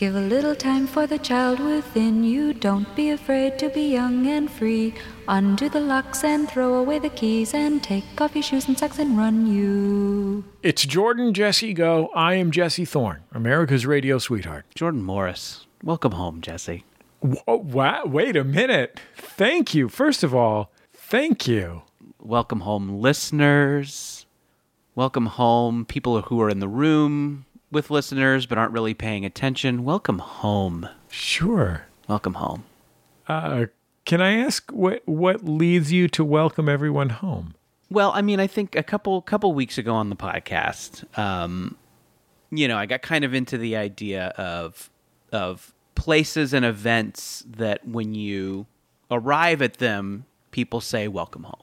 Give a little time for the child within you. Don't be afraid to be young and free. Undo the locks and throw away the keys and take off your shoes and socks and run you. It's Jordan Jesse Go. I am Jesse Thorne, America's radio sweetheart. Jordan Morris. Welcome home, Jesse. Whoa, wow, wait a minute. Thank you. First of all, thank you. Welcome home, listeners. Welcome home, people who are in the room with listeners but aren't really paying attention. Welcome home. Sure. Welcome home. Uh, can I ask what what leads you to welcome everyone home? Well, I mean, I think a couple couple weeks ago on the podcast, um, you know, I got kind of into the idea of of places and events that when you arrive at them, people say "Welcome home."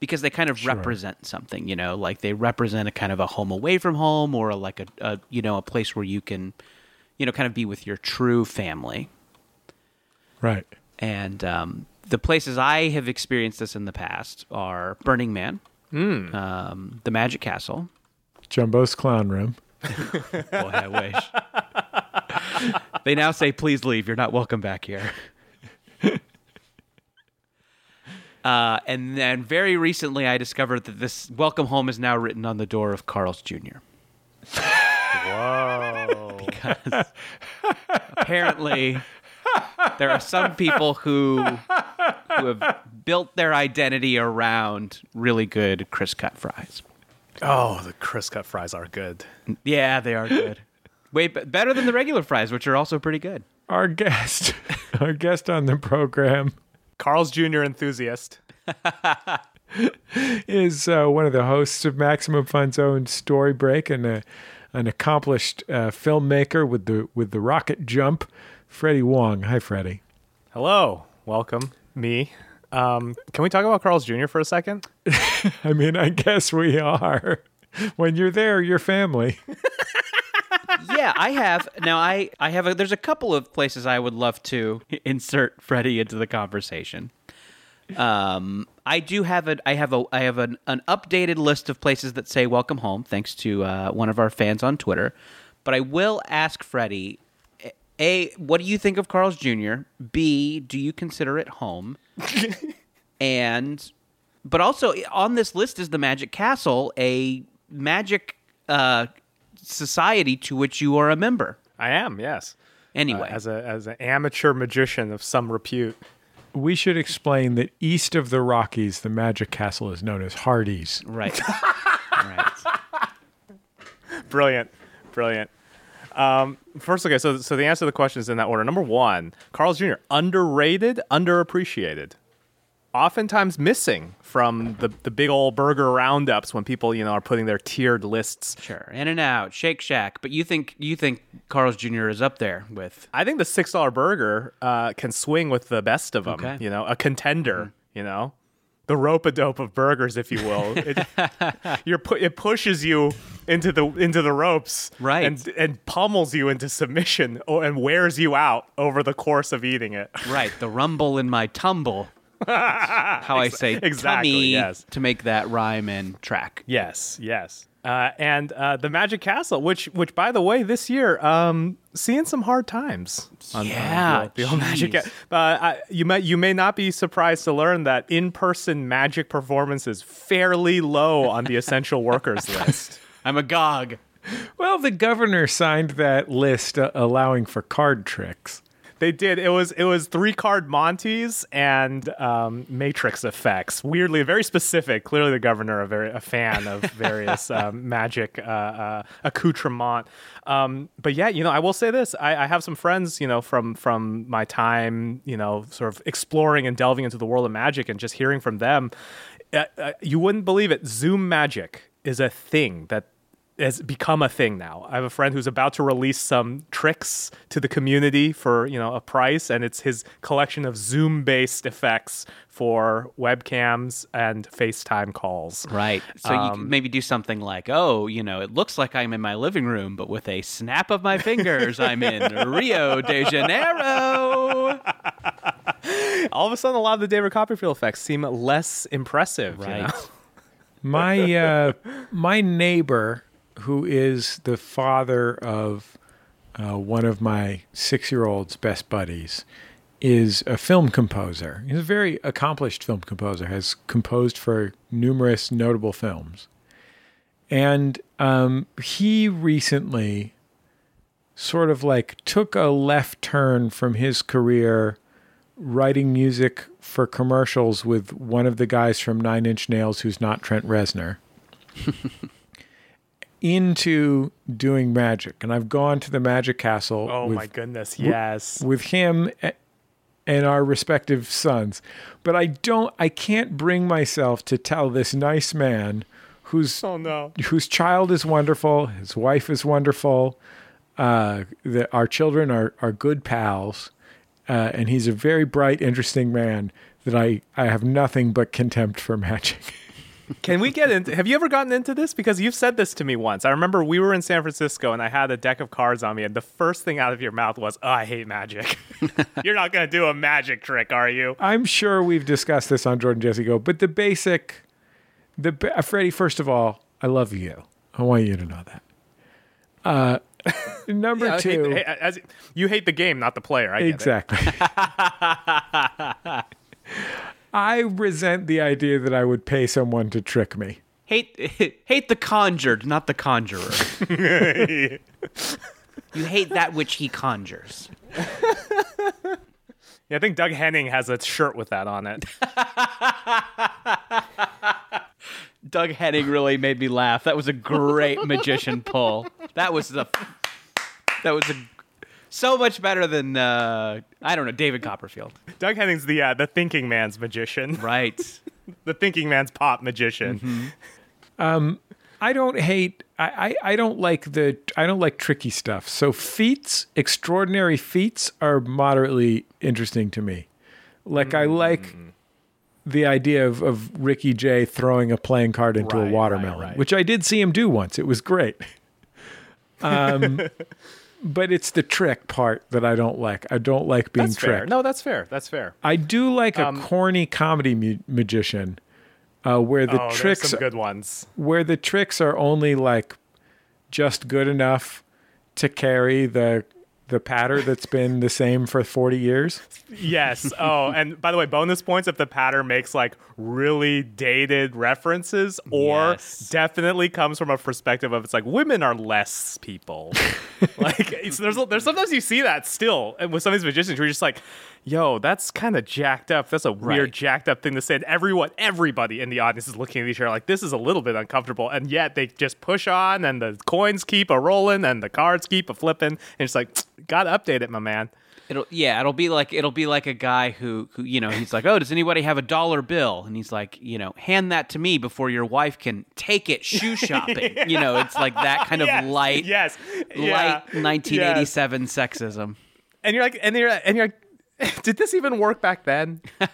Because they kind of Sure. represent something, you know, like they represent a kind of a home away from home or a, like a, a you know a place where you can, you know, kind of be with your true family. Right. And um, the places I have experienced this in the past are Burning Man, um, the Magic Castle. Jumbo's Clown Room. Boy, I wish. they now say, "Please leave. You're not welcome back here." Uh, and then very recently, I discovered that this welcome home is now written on the door of Carl's Jr. Whoa. because apparently there are some people who who have built their identity around really good CrissCut fries. oh, the crisp cut fries are good. Yeah, they are good. Way better than the regular fries, which are also pretty good. Our guest, our guest on the program Carl's Jr. enthusiast. is uh, one of the hosts of Maximum Fun's own Story Break and a, an accomplished uh, filmmaker with the with the RocketJump, Freddie Wong. Hi, Freddie. Hello. Welcome. Me. Um, can we talk about Carl's Jr. for a second? I mean, I guess we are. When you're there, you're family. yeah, I have now. I I have. A, there's a couple of places I would love to insert Freddie into the conversation. Um, I do have a. I have a. I have an, an updated list of places that say "Welcome Home," thanks to uh, one of our fans on Twitter. But I will ask Freddie: A, what do you think of Carl's Jr.? B, do you consider it home? and, but also on this list is the Magic Castle, a magic uh, society to which you are a member. I am, yes. Anyway, Uh, as a as an amateur magician of some repute. We should explain that east of the Rockies, the Magic Castle is known as Hardee's. right, right. Brilliant. Brilliant. Um, first, okay, so so the answer to the question is in that order. Number one, Carl's Jr. Underrated, underappreciated. Oftentimes missing from the, the big old burger roundups when people, you know, are putting their tiered lists. Sure, In and Out, Shake Shack, but you think you think Carl's Jr. is up there with I think the six dollar burger uh, can swing with the best of them. Okay. You know, a contender. You know, the rope a dope of burgers, if you will. It, you're pu- it pushes you into the into the ropes, Right. and and pummels you into submission or, and wears you out over the course of eating it. right the rumble in my tumble. How I say exactly, tummy yes. to make that rhyme and track. Yes, yes. Uh, and uh, the Magic Castle, which, which by the way, this year, um, seeing some hard times. on- on Yeah, the, the old Magic. jeez. Ca- Uh, I, you may you may not be surprised to learn that in-person Magic performances fairly low on the essential workers list. I'm agog. Well, the governor signed that list uh, allowing for card tricks. They did. It was it was three card Monties and um, Matrix effects. Weirdly, very specific. Clearly, the governor a very a fan of various um, magic uh, uh, accoutrement. Um, but yeah, you know, I will say this: I, I have some friends, you know, from from my time, you know, sort of exploring and delving into the world of magic, and just hearing from them, uh, uh, you wouldn't believe it. Zoom magic is a thing that has become a thing now. I have a friend who's about to release some tricks to the community for you know a price, and it's his collection of Zoom-based effects for webcams and FaceTime calls. Right. So you Um, could maybe do something like, oh, you know, it looks like I'm in my living room, but with a snap of my fingers, I'm in Rio de Janeiro. All of a sudden, a lot of the David Copperfield effects seem less impressive. you Right. know? My uh, my neighbor, who is the father of uh, one of my six year old's best buddies, is a film composer. He's a very accomplished film composer, has composed for numerous notable films. And um, he recently sort of like took a left turn from his career writing music for commercials with one of the guys from Nine Inch Nails who's not Trent Reznor into doing magic. And I've gone to the Magic Castle. Oh with, my goodness, yes. with him and our respective sons. But I don't I can't bring myself to tell this nice man whose oh no. whose child is wonderful, his wife is wonderful, uh, that our children are are good pals, uh, and he's a very bright, interesting man. That I I have nothing but contempt for magic. Can we get into? Have you ever gotten into this? Because you've said this to me once. I remember we were in San Francisco and I had a deck of cards on me, and the first thing out of your mouth was, "Oh, I hate magic." You're not gonna do a magic trick, are you? I'm sure we've discussed this on Jordan Jesse Go, but the basic, the uh, Freddie. First of all, I love you. I want you to know that. Uh, number hate two, the- hey, as, you hate the game, not the player. I get it. exactly. I resent the idea that I would pay someone to trick me. Hate hate the conjured, not the conjurer. you hate that which he conjures. Yeah, I think Doug Henning has a shirt with that on it. Doug Henning really made me laugh. That was a great magician pull. That was the that was a so much better than uh, I don't know David Copperfield. Doug Henning's the uh, the thinking man's magician, Right. the thinking man's pop magician. I don't hate. I, I, I don't like the. I don't like tricky stuff. So feats, extraordinary feats, are moderately interesting to me. Like I like the idea of, of Ricky Jay throwing a playing card into Right, a right, watermelon, right. which I did see him do once. It was great. Um, but it's the trick part that I don't like. I don't like being That's fair. tricked. No, that's fair. That's fair. I do like a Um, corny comedy mu- magician, uh, where the oh, tricks some good ones. where the tricks are only like just good enough to carry the the patter that's been the same for 40 years. Yes. Oh, and by the way, bonus points if the pattern makes like really dated references or Yes. definitely comes from a perspective of it's like women are less people. like it's, there's there's sometimes you see that still with some of these magicians where you're just like, yo, that's kind of jacked up. That's a weird Right. jacked up thing to say. And everyone, everybody in the audience is looking at each other like this is a little bit uncomfortable, and yet they just push on, and the coins keep a rolling, and the cards keep a flipping, and it's like, gotta update it, my man. It'll yeah, it'll be like it'll be like a guy who who you know he's like, oh, does anybody have a dollar bill? And he's like, you know, hand that to me before your wife can take it shoe shopping. You know, it's like that kind of Yes, light, yes, yeah, light 1987 sexism. and you're like, and you're, and you're like, did this even work back then?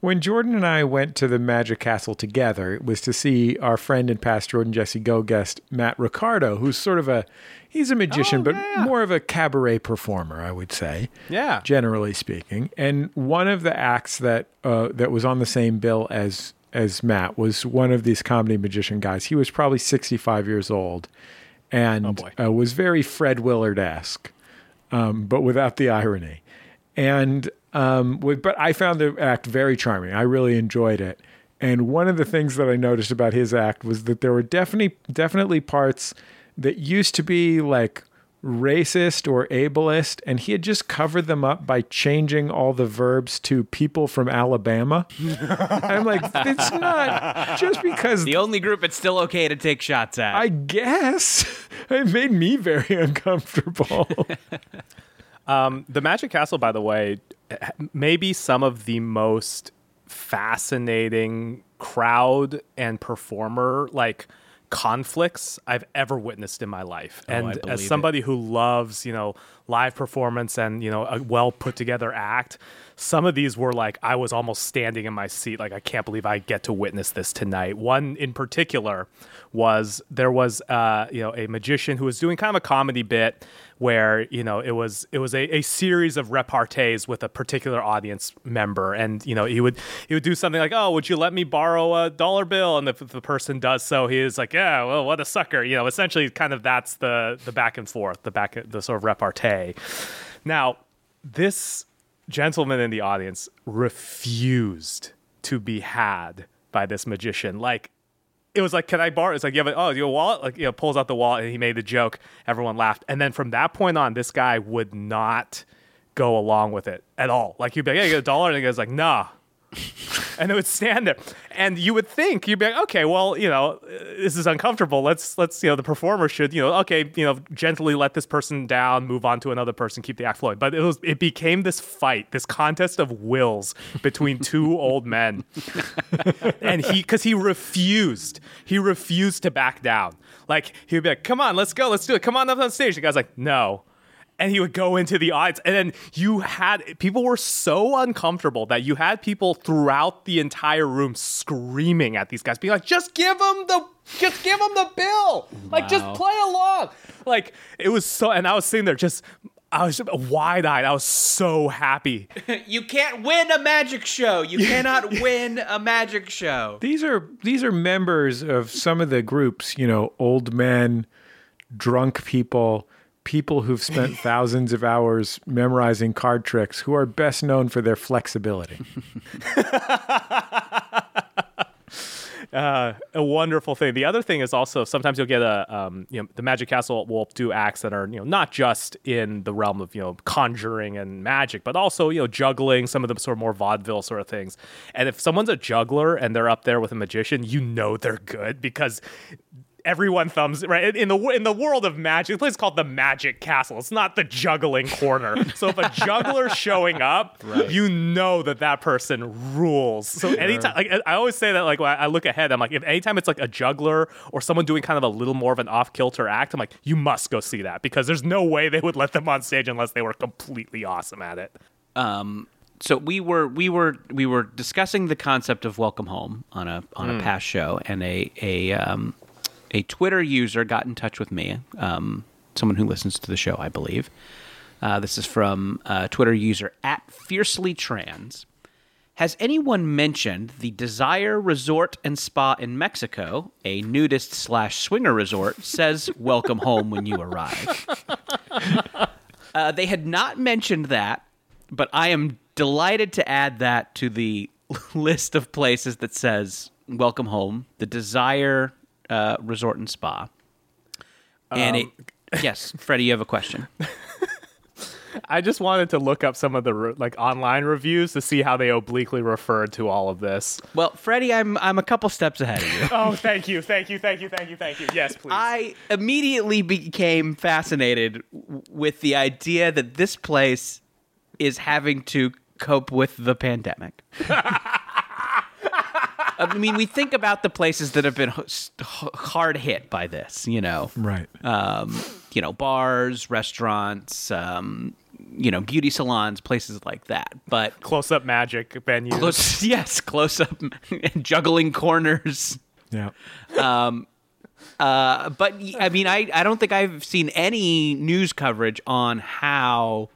When Jordan and I went to the Magic Castle together, it was to see our friend and past Jordan Jesse Go guest Matt Ricardo, who's sort of a he's a magician, Oh, but yeah, yeah. more of a cabaret performer, I would say. Yeah. generally speaking. And one of the acts that uh, that was on the same bill as as Matt was one of these comedy magician guys. He was probably 65 years old, and boy. uh, was very Fred Willard esque, um, but without the irony. And um, with, but I found the act very charming. I really enjoyed it. And one of the things that I noticed about his act was that there were definitely definitely parts that used to be like racist or ableist, and he had just covered them up by changing all the verbs to people from Alabama. I'm like, it's not just because The only group it's still okay to take shots at. I guess it made me very uncomfortable. Um, the Magic Castle, by the way, may be some of the most fascinating crowd and performer like conflicts I've ever witnessed in my life. Oh, and as it. somebody who loves, you know, live performance and, you know, a well put together act, some of these were like I was almost standing in my seat like I can't believe I get to witness this tonight. One in particular was there was uh, you know, a magician who was doing kind of a comedy bit where you know it was it was a, a series of repartees with a particular audience member, and you know he would he would do something like, "Oh, would you let me borrow a dollar bill?" And if the person does so, he is like, "Yeah, well, what a sucker," you know. Essentially, kind of that's the the back and forth, the back the sort of repartee. Now, this gentleman in the audience refused to be had by this magician. Like it was like, can I borrow? It's like, you have a, oh, you have a wallet? Like, you know, pulls out the wallet and he made the joke. Everyone laughed. And then from that point on, this guy would not go along with it at all. Like, you'd be like, yeah, you get a dollar. And he goes like, nah. and it would stand there. And you would think, you'd be like, okay, well, you know, this is uncomfortable. Let's, let's, you know, the performer should, you know, okay, you know, gently let this person down, move on to another person, keep the act flowing. But it was, it became this fight, this contest of wills between two old men. and he, because he refused, he refused to back down. Like, he would be like, come on, let's go, let's do it. Come on up on stage. The guy's like, no and he would go into the audience and then you had people were so uncomfortable that you had people throughout the entire room screaming at these guys being like just give them the just give them the bill like just play along like it was so and i was sitting there just I was wide-eyed. I was so happy. You can't win a magic show. You cannot win a magic show. These are these are members of some of the groups, you know, old men, drunk people, people who've spent thousands of hours memorizing card tricks who are best known for their flexibility. uh, a wonderful thing. The other thing is also sometimes you'll get a um, you know the Magic Castle will do acts that are you know not just in the realm of you know conjuring and magic, but also you know juggling some of the sort of more vaudeville sort of things. And if someone's a juggler and they're up there with a magician, you know they're good because everyone thumbs right in the in the world of magic. The place is called the Magic Castle. It's not the juggling corner. so if a juggler's showing up, you know that that person rules. So anytime, like I always say that, like when I look ahead, I'm like, if anytime it's like a juggler or someone doing kind of a little more of an off kilter act, I'm like, you must go see that because there's no way they would let them on stage unless they were completely awesome at it. Um, so we were we were we were discussing the concept of welcome home on a on a past show, and a a um, a Twitter user got in touch with me, um, someone who listens to the show, I believe. Uh, this is from uh, Twitter user at fiercely trans. Has anyone mentioned the Desire Resort and Spa in Mexico, a nudist slash swinger resort, says welcome home when you arrive? Uh, they had not mentioned that, but I am delighted to add that to the list of places that says welcome home, the Desire uh, Resort and Spa. And it, yes, Freddie, you have a question. I just wanted to look up some of the re- like online reviews to see how they obliquely referred to all of this. Well, Freddie, I'm I'm a couple steps ahead of you. Oh, thank you, thank you, thank you, thank you, thank you. Yes, please. I immediately became fascinated w- with the idea that this place is having to cope with the pandemic. I mean, we think about the places that have been h- h- hard hit by this, you know, Right. um, you know, bars, restaurants, um, you know, beauty salons, places like that. But Close up magic venues. close, yes, close up, juggling corners. yeah. Um, Uh, but I mean, I, I don't think I've seen any news coverage on how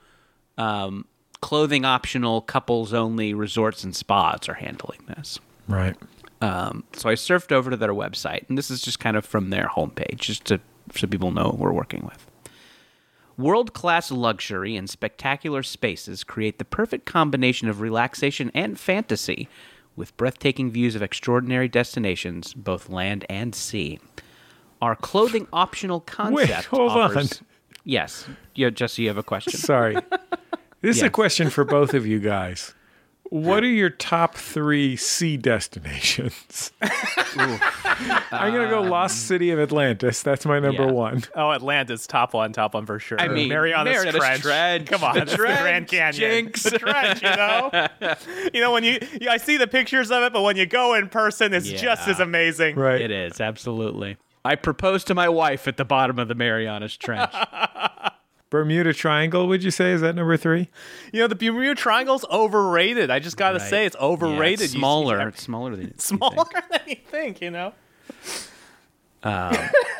um, clothing optional couples only resorts and spas are handling this. Right. Um, so I surfed over to their website, and this is just kind of from their homepage, just to so people know what we're working with. World class luxury and spectacular spaces create the perfect combination of relaxation and fantasy, with breathtaking views of extraordinary destinations, both land and sea. Our clothing optional concept Wait, hold on. Yes, yeah, Jesse, you have a question. Sorry. This is a question for both of you guys. What are your top three sea destinations? I'm going to go Lost City of Atlantis. That's my number yeah. one. Oh, Atlantis, top one, top one for sure. I mean, Mariana's, Mariana's Trench. Trench. Come on, The it's the Grand Canyon. Jinx. The trench, you know. you know when you, you, I see the pictures of it, but when you go in person, it's just as amazing. Right. It is absolutely. I proposed to my wife at the bottom of the Marianas Trench. Bermuda Triangle, would you say? Is that number three? You know the Bermuda Triangle's overrated. I just gotta Right. say it's Yeah, overrated. it's smaller. you- it's smaller than you smaller think. than you think. You know. Um,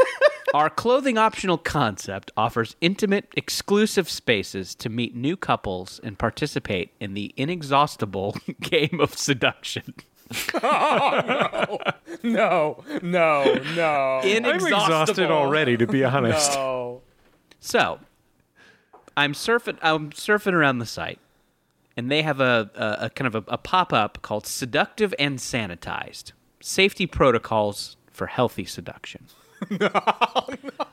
our clothing optional concept offers intimate, exclusive spaces to meet new couples and participate in the inexhaustible game of seduction. no, no, no. I'm exhausted already, to be honest. No. So, I'm surfing. I'm surfing around the site, and they have a, a, a kind of a, a pop up called "Seductive and Sanitized: Safety Protocols for Healthy Seduction." no, no.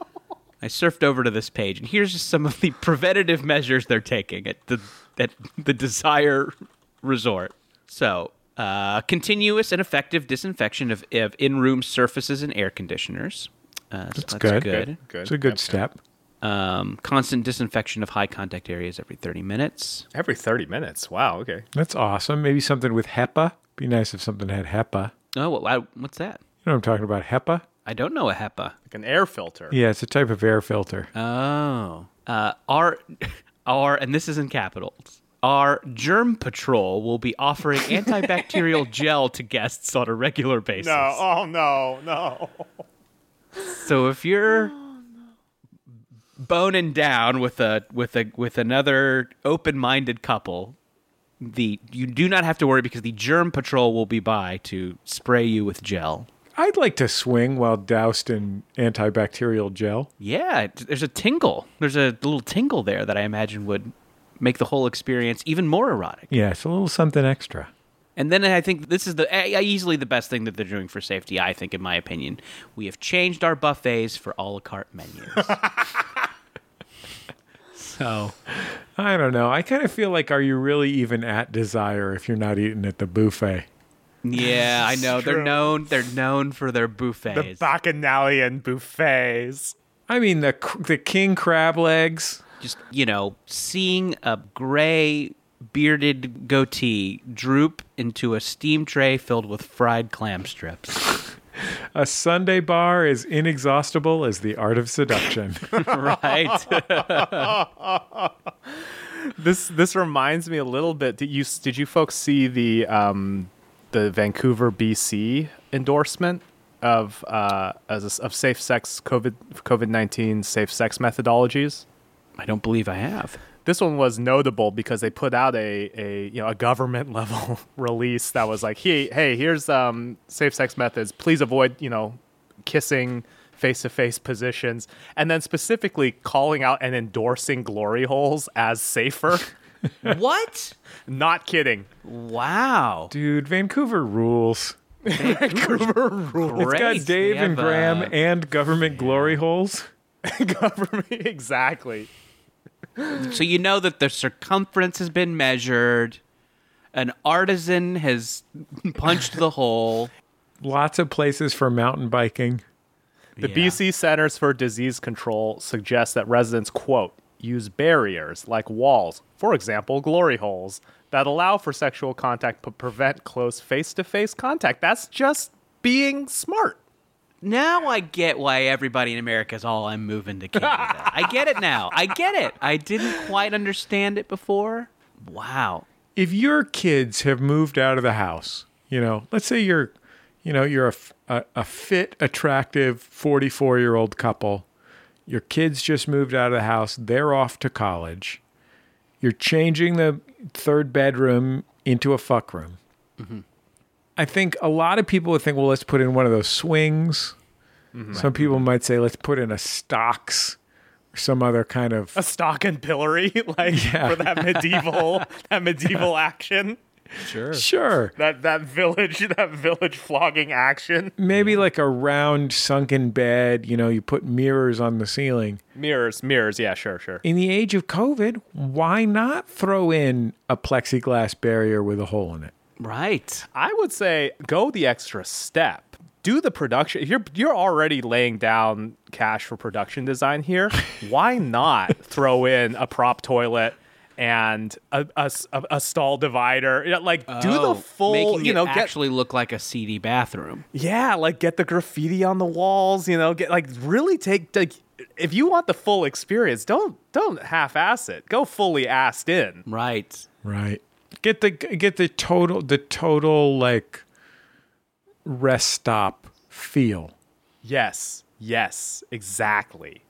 I surfed over to this page, and here's just some of the preventative measures they're taking at the at the Desire Resort. So, uh, continuous and effective disinfection of, of in-room surfaces and air conditioners. Uh, so that's, good. good. Good. It's a good Yep, step. Um, constant disinfection of high contact areas every 30 minutes. Every 30 minutes. Wow, okay. That's awesome. Maybe something with HEPA. Be nice if something had HEPA. Oh, what, what- what's that? You know what I'm talking about? HEPA? I don't know a HEPA. Like an air filter. Yeah, it's a type of air filter. Oh. Uh, our, our, and this is in capitals. Our germ patrol will be offering antibacterial gel to guests on a regular basis. No, oh no, no. So if you're boning down with a with a with another open-minded couple, the you do not have to worry because the germ patrol will be by to spray you with gel. I'd like to swing while doused in antibacterial gel. Yeah, there's a tingle. There's a little tingle there that I imagine would make the whole experience even more erotic. Yeah, it's a little something extra. And then I think this is the uh, easily the best thing that they're doing for safety. I think, in my opinion, we have changed our buffets for a la carte menus. so I don't know. I kind of feel like, are you really even at Desire if you're not eating at the buffet? yeah, I know they're known. They're known for their buffets. The bacchanalian buffets. I mean, the the king crab legs. Just you know, seeing a gray bearded goatee droop into a steam tray filled with fried clam strips. A Sunday bar is inexhaustible as the art of seduction. right? This this reminds me a little bit. Did you did you folks see the um the Vancouver, BC endorsement of uh as a, of safe sex COVID COVID nineteen safe sex methodologies? I don't believe I have. This one was notable because they put out a, a you know a government level release that was like, hey hey here's um safe sex methods. Please avoid you know kissing face to face positions, and then specifically calling out and endorsing glory holes as safer. what? Not kidding. Wow. Dude, Vancouver rules. Vancouver rules. It's got Dave and Graham and government glory holes. government exactly. So you know that the circumference has been measured. An artisan has punched the hole. Lots of places for mountain biking. The Yeah. BC Centers for Disease Control suggests that residents, quote, use barriers like walls, for example, glory holes, that allow for sexual contact but prevent close face to face contact. That's just being smart. Now I get why everybody in America is all I'm moving to Canada. I get it now. I get it. I didn't quite understand it before. Wow. If your kids have moved out of the house, you know, let's say you're, you know, you're a a fit, attractive 44 year old couple. Your kids just moved out of the house. They're off to college. You're changing the third bedroom into a fuck room. Mm-hmm. I think a lot of people would think, well, let's put in one of those swings. Mm-hmm. Some people might say, let's put in a stocks or some other kind of A stock and pillory, like Yeah. for that medieval that medieval action. Sure. Sure. That that village that village flogging action. Maybe like a round sunken bed, you know, you put mirrors on the ceiling. Mirrors, mirrors, yeah, sure, sure. In the age of COVID, why not throw in a plexiglass barrier with a hole in it? Right. I would say go the extra step. Do the production. You're you're already laying down cash for production design here, why not throw in a prop toilet and a a stall divider? You know, Like do Oh, the full, making you know, it get actually look like a seedy bathroom. yeah, like get the graffiti on the walls, you know, get like really take like if you want the full experience, don't don't half ass it. Go fully assed in. Right. Right. Get the get the total the total like rest stop feel. Yes. Yes, exactly.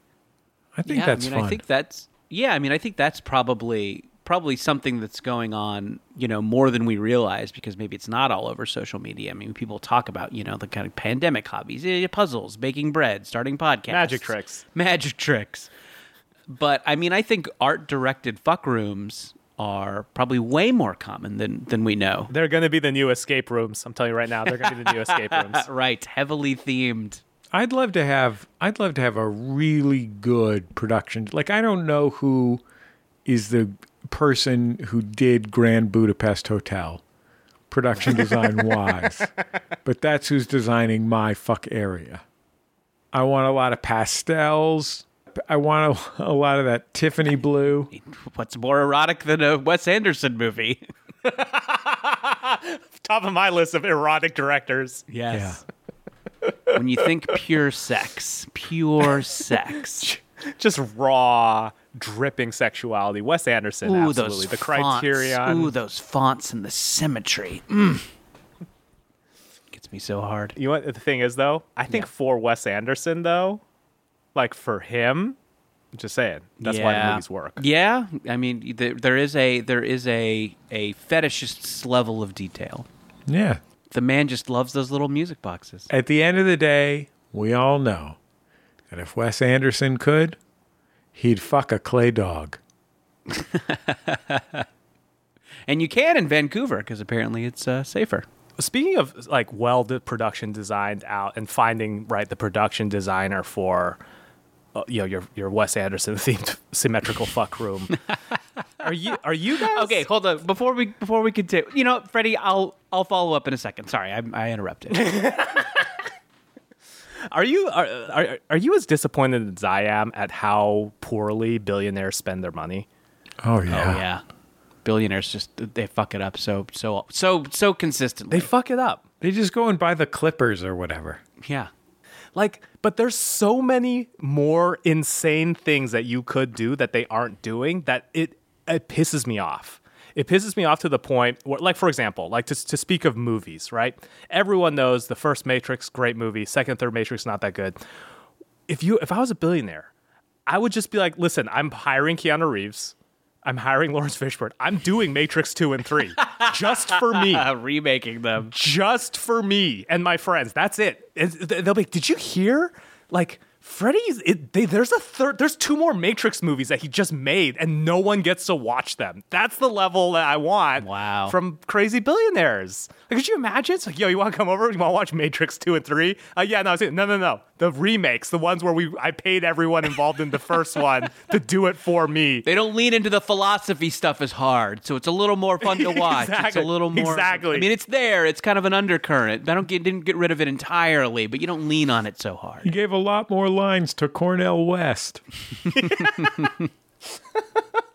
I think yeah, that's I mean, fun. I think that's yeah. I mean, I think that's probably probably something that's going on, you know, more than we realize because maybe it's not all over social media. I mean, people talk about you know the kind of pandemic hobbies, eh, puzzles, baking bread, starting podcasts, Magic tricks. magic tricks. But I mean, I think art directed fuck rooms are probably way more common than than we know. They're going to be the new escape rooms. I'm telling you right now, they're going to be the new escape rooms. right, heavily themed. I'd love to have I'd love to have a really good production. Like I don't know who is the person who did Grand Budapest Hotel production design wise. but that's who's designing my fuck area. I want a lot of pastels. I want a, a lot of that Tiffany blue. What's more erotic than a Wes Anderson movie? Top of my list of erotic directors. Yes. when you think pure sex, pure sex. Just raw, dripping sexuality. Wes Anderson, Ooh, absolutely. those the fonts. criterion. Ooh, those fonts and the symmetry. Mm. Gets me so hard. You know what the thing is though? I think Yeah. for Wes Anderson though, like for him, I'm just saying. That's why the movies work. Yeah, I mean, there, there is a there is a a fetishist's level of detail. Yeah. The man just loves those little music boxes. At the end of the day, we all know that if Wes Anderson could, he'd fuck a clay dog. And you can in Vancouver because apparently it's uh, safer. Speaking of like well the production designed out and finding right the production designer for uh, you know your your Wes Anderson themed symmetrical fuck room. are you are you guys Okay, hold on. Before we before we continue, you know, Freddie, I'll I'll follow up in a second. Sorry, I, I interrupted. Are you are, are are you as disappointed as I am at how poorly billionaires spend their money? Oh Oh yeah, billionaires just they fuck it up so so so so consistently. They fuck it up. They just go and buy the clippers or whatever. yeah, Like, but there's so many more insane things that you could do that they aren't doing that it it pisses me off. It pisses me off to the point where, like, for example, like to, to speak of movies, right? Everyone knows the first Matrix, great movie. Second, third Matrix, not that good. If you, if I was a billionaire, I would just be like, listen, I'm hiring Keanu Reeves. I'm hiring Laurence Fishburne. I'm doing Matrix 2 and 3 just for me remaking them. just for me and my friends. That's it. And they'll be, like, did you hear? Like, Freddy's, it, they, there's a third, there's two more Matrix movies that he just made and no one gets to watch them. That's the level that I want Wow. from crazy billionaires. Like, could you imagine? It's like, yo, you want to come over? You want to watch Matrix 2 and 3? Uh, yeah, no, I was saying, no, no, no. The remakes, the ones where we I paid everyone involved in the first one to do it for me. They don't lean into the philosophy stuff as hard, so it's a little more fun to watch. It's Exactly. a little more. Exactly. I mean, it's there. It's kind of an undercurrent. I don't get didn't get rid of it entirely, but you don't lean on it so hard. You gave a lot more lines to Cornel West.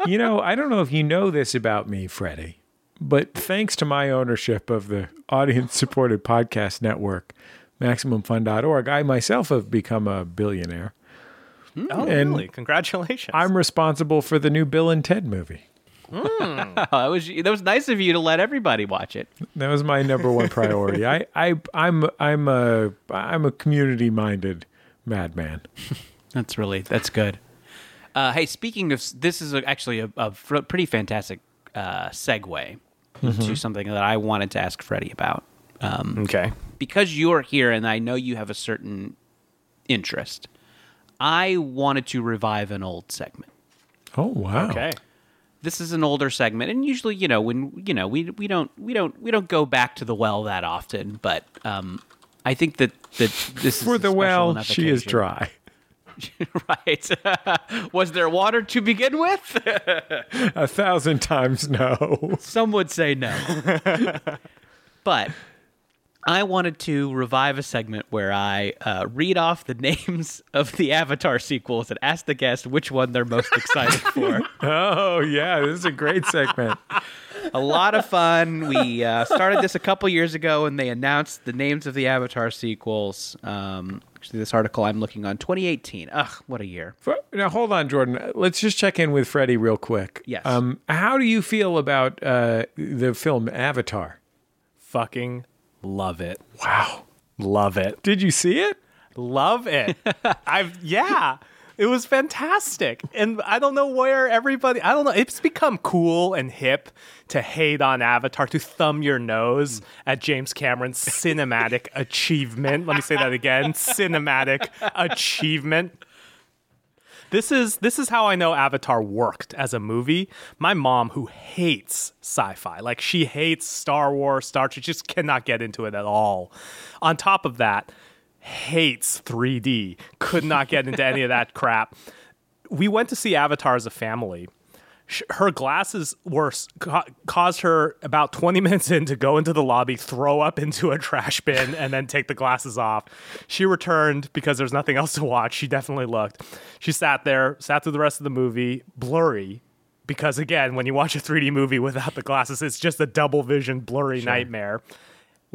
you know, I don't know if you know this about me, Freddie, but thanks to my ownership of the audience supported podcast network, MaximumFun.org, I myself have become a billionaire. Oh, And really? Congratulations. I'm responsible for the new Bill and Ted movie. Oh, that was that was nice of you to let everybody watch it. That was my number one priority. I, I, I'm, I'm a, I'm a community-minded madman. That's really that's good. Uh, hey, speaking of this, is a, actually a, a fr- pretty fantastic uh, segue to something that I wanted to ask Freddie about. Um, okay. Because you're here, and I know you have a certain interest. I wanted to revive an old segment. Oh wow! Okay. This is an older segment, and usually, you know, when you know, we we don't we don't we don't go back to the well that often. But um, I think that that this is For the well, she is dry. right. Was there water to begin with? A thousand times no. Some would say no. but I wanted to revive a segment where I uh, read off the names of the Avatar sequels and ask the guest which one they're most excited for. Oh yeah, this is a great segment. a lot of fun. We uh, started this a couple years ago, and they announced the names of the Avatar sequels. Um, actually, this article I'm looking on 2018. Ugh, what a year! For- Now hold on, Jordan. Let's just check in with Freddie real quick. Yes. Um, how do you feel about uh, the film Avatar? Fucking love it. Wow. Love it. Did you see it? Love it. I've yeah. It was fantastic. And I don't know where everybody I don't know. It's become cool and hip to hate on Avatar, to thumb your nose mm. at James Cameron's cinematic achievement. Let me say that again. Cinematic achievement. This is this is how I know Avatar worked as a movie. My mom, who hates sci-fi, like she hates Star Wars, Star Trek, just cannot get into it at all. On top of that, hates 3D, could not get into any of that crap. We went to see Avatar as a family. Sh- Her glasses were ca- caused her about 20 minutes in to go into the lobby, throw up into a trash bin, and then take the glasses off. She returned because there's nothing else to watch. She definitely looked. She sat there, sat through the rest of the movie, blurry, because again, when you watch a 3D movie without the glasses, it's just a double vision, blurry nightmare.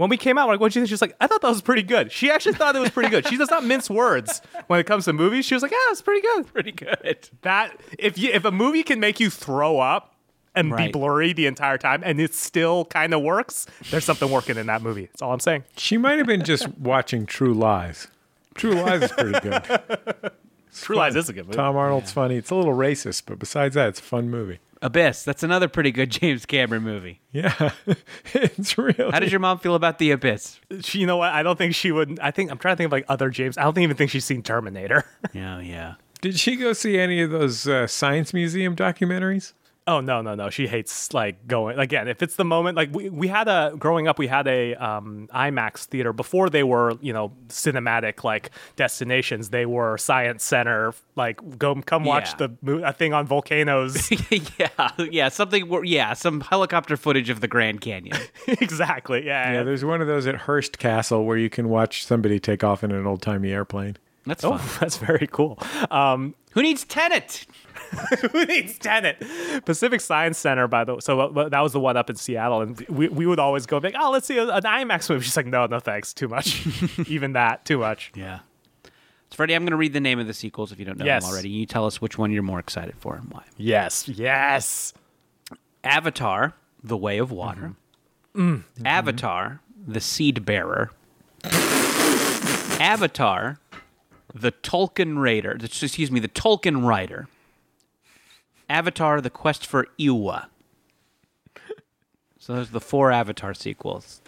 When we came out, we're like, what do you think? She's like, I thought that was pretty good. She actually thought it was pretty good. She does not mince words when it comes to movies. She was like, yeah, it's pretty good. Pretty good. That if you if a movie can make you throw up and be blurry the entire time and it still kind of works, there's something working in that movie. That's all I'm saying. She might have been just watching True Lies. True Lies is pretty good. True Lies is a good movie. Tom Arnold's funny. It's a little racist, but besides that, it's a fun movie. Abyss. That's another pretty good James Cameron movie. Yeah, it's real. How did your mom feel about The Abyss? She, you know what? I don't think she would. I think I'm trying to think of like other James. I don't even think she's seen Terminator. Yeah, yeah. Did she go see any of those uh, science museum documentaries? Oh no no no! She hates like going again. If it's the moment, like we, we had a growing up, we had a um, IMAX theater before they were you know cinematic like destinations. They were science center. Like go come watch Yeah. the a thing on volcanoes. yeah, yeah. Something. where- Yeah, some helicopter footage of the Grand Canyon. exactly. Yeah. Yeah, there's one of those at Hearst Castle where you can watch somebody take off in an old timey airplane. That's oh, fun. that's very cool. Um, Who needs Tenet? who needs Tenet? Pacific Science Center, by the way. So uh, that was the one up in Seattle, and we, we would always go like, oh, let's see an IMAX movie. She's like, no, no, thanks, too much. Even that, too much. Yeah. So, Freddie, I'm going to read the name of the sequels if you don't know Yes. them already. You tell us which one you're more excited for and why. Yes, yes. Avatar: The Way of Water. Avatar: The Seed Bearer. Avatar: The Tolkien Raider. Excuse me, the Tolkien Rider. Avatar: The Quest for Eywa. So those are the four Avatar sequels.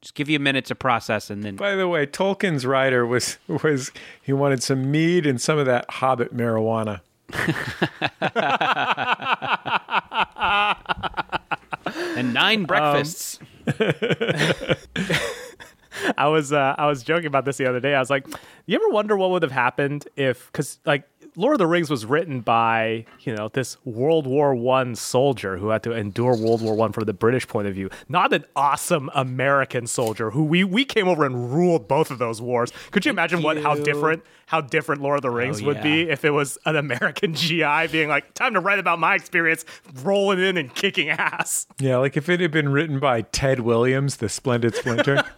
Just give you a minute to process, and then By the way, Tolkien's writer was was he wanted some mead and some of that Hobbit marijuana. and nine breakfasts. I was uh, I was joking about this the other day. I was like, you ever wonder what would have happened if because like Lord of the Rings was written by you know this World War One soldier who had to endure World War One from the British point of view, not an awesome American soldier who we we came over and ruled both of those wars. Could you imagine what how different how different Lord of the Rings oh, would be if it was an American GI being like, time to write about my experience, rolling in and kicking ass. Yeah, like if it had been written by Ted Williams, the Splendid Splinter.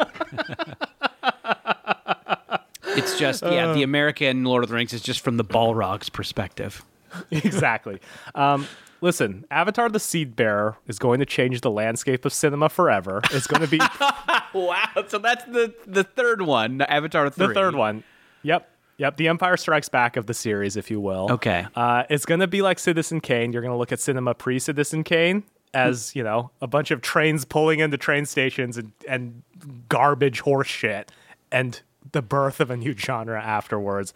It's just yeah, the American Lord of the Rings is just from the Balrog's perspective. exactly. Um, listen, Avatar: The Seed Bearer is going to change the landscape of cinema forever. It's going to be Wow! So that's the the third one, Avatar three. the third one. Yep. Yep, the Empire Strikes Back of the series, if you will. Okay. Uh, it's going to be like Citizen Kane. You're going to look at cinema pre Citizen Kane as, you know, a bunch of trains pulling into train stations and, and garbage horse shit and the birth of a new genre afterwards.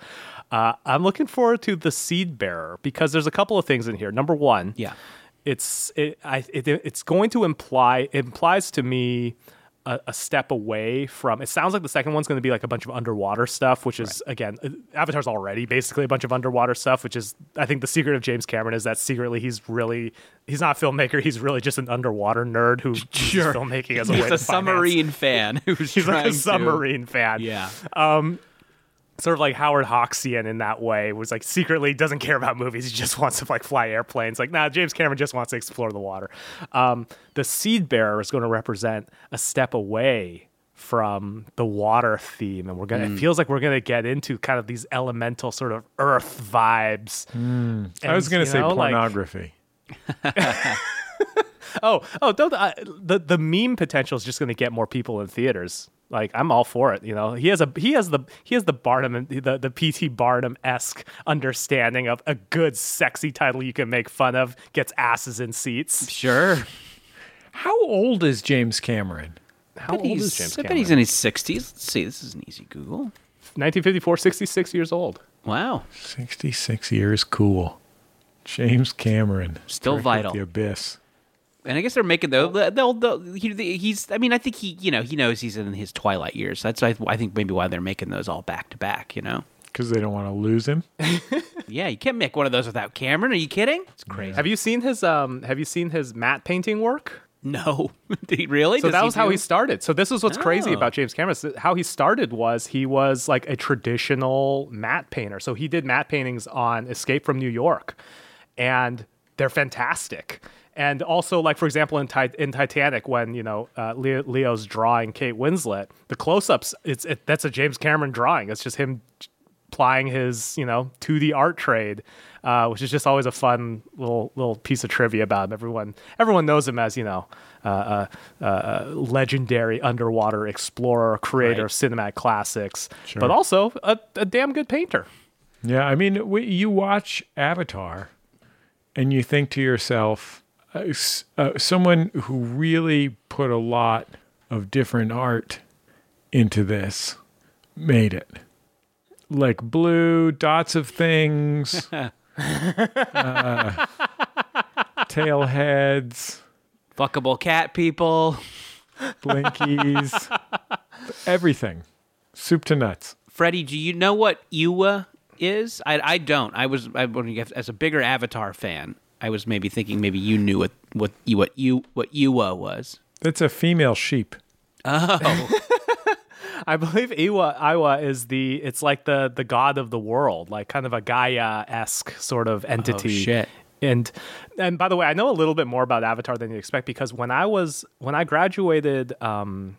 Uh, I'm looking forward to The Seed Bearer because there's a couple of things in here. Number one, Yeah. it's it, I, it, it's going to imply it implies to me a, a step away from it sounds like the second one's going to be like a bunch of underwater stuff which is again uh, avatar's already basically a bunch of underwater stuff which is i think the secret of james cameron is that secretly he's really he's not a filmmaker he's really just an underwater nerd who uses filmmaking as a way He's to a finance- submarine fan who's he's like a to- submarine fan. Yeah. Sort of like Howard Hawksian in that way, was like secretly doesn't care about movies. He just wants to like fly airplanes. Like, nah, James Cameron just wants to explore the water. Um, the Seed Bearer is going to represent a step away from the water theme, and we're gonna. Hmm. It feels like we're gonna get into kind of these elemental sort of Earth vibes. I was gonna say know, like- pornography. Oh, oh, don't uh, the the meme potential is just going to get more people in theaters. Like I'm all for it. You know, he has a he has the he has the Barnum the the PT Barnum esque understanding of a good sexy title you can make fun of. Gets asses in seats. Sure. How old is James Cameron? How old is James I bet Cameron? he's in his 60s. Let's see. This is an easy Google. 1954, 66 years old. Wow. 66 years. Cool. James Cameron. Still vital. The Abyss. And I guess they're making they'll, they'll, they'll he, he's I mean I think he you know he knows he's in his twilight years. That's I, I think maybe why they're making those all back to back. You know. Because they don't want to lose him. Yeah, you can't make one of those without Cameron. Are you kidding? It's crazy. Have you seen his um Have you seen his matte painting work? No, Did he really? So Does that was how he started. So this is what's crazy Oh. about James Cameron. So How he started was he was like a traditional matte painter. So he did matte paintings on Escape from New York, and they're fantastic. And also, like for example, in, Ti- in Titanic, when you know uh, Leo, Leo's drawing Kate Winslet, the close-ups, it's it, that's a James Cameron drawing. It's just him plying his you know to the art trade, uh, which is just always a fun little little piece of trivia about him. Everyone everyone knows him as you know uh, uh, uh, legendary underwater explorer, creator Right. of cinematic classics, Sure. but also a, a damn good painter. Yeah, I mean, we, you watch Avatar, and you think to yourself, uh, uh, someone who really put a lot of different art into this made it. Like blue dots of things, uh, tail heads, fuckable cat people. blinkies, everything, soup to nuts. Freddie, do you know what Eywa is? I, I don't. I was I, as a bigger Avatar fan. I was maybe thinking maybe you knew what what you what you what Eywa was. It's a female sheep. Oh, I believe Eywa Eywa is the it's like the the god of the world, like kind of a Gaia esque sort of entity. shit. And and by the way, I know a little bit more about Avatar than you expect because when I was when I graduated, um,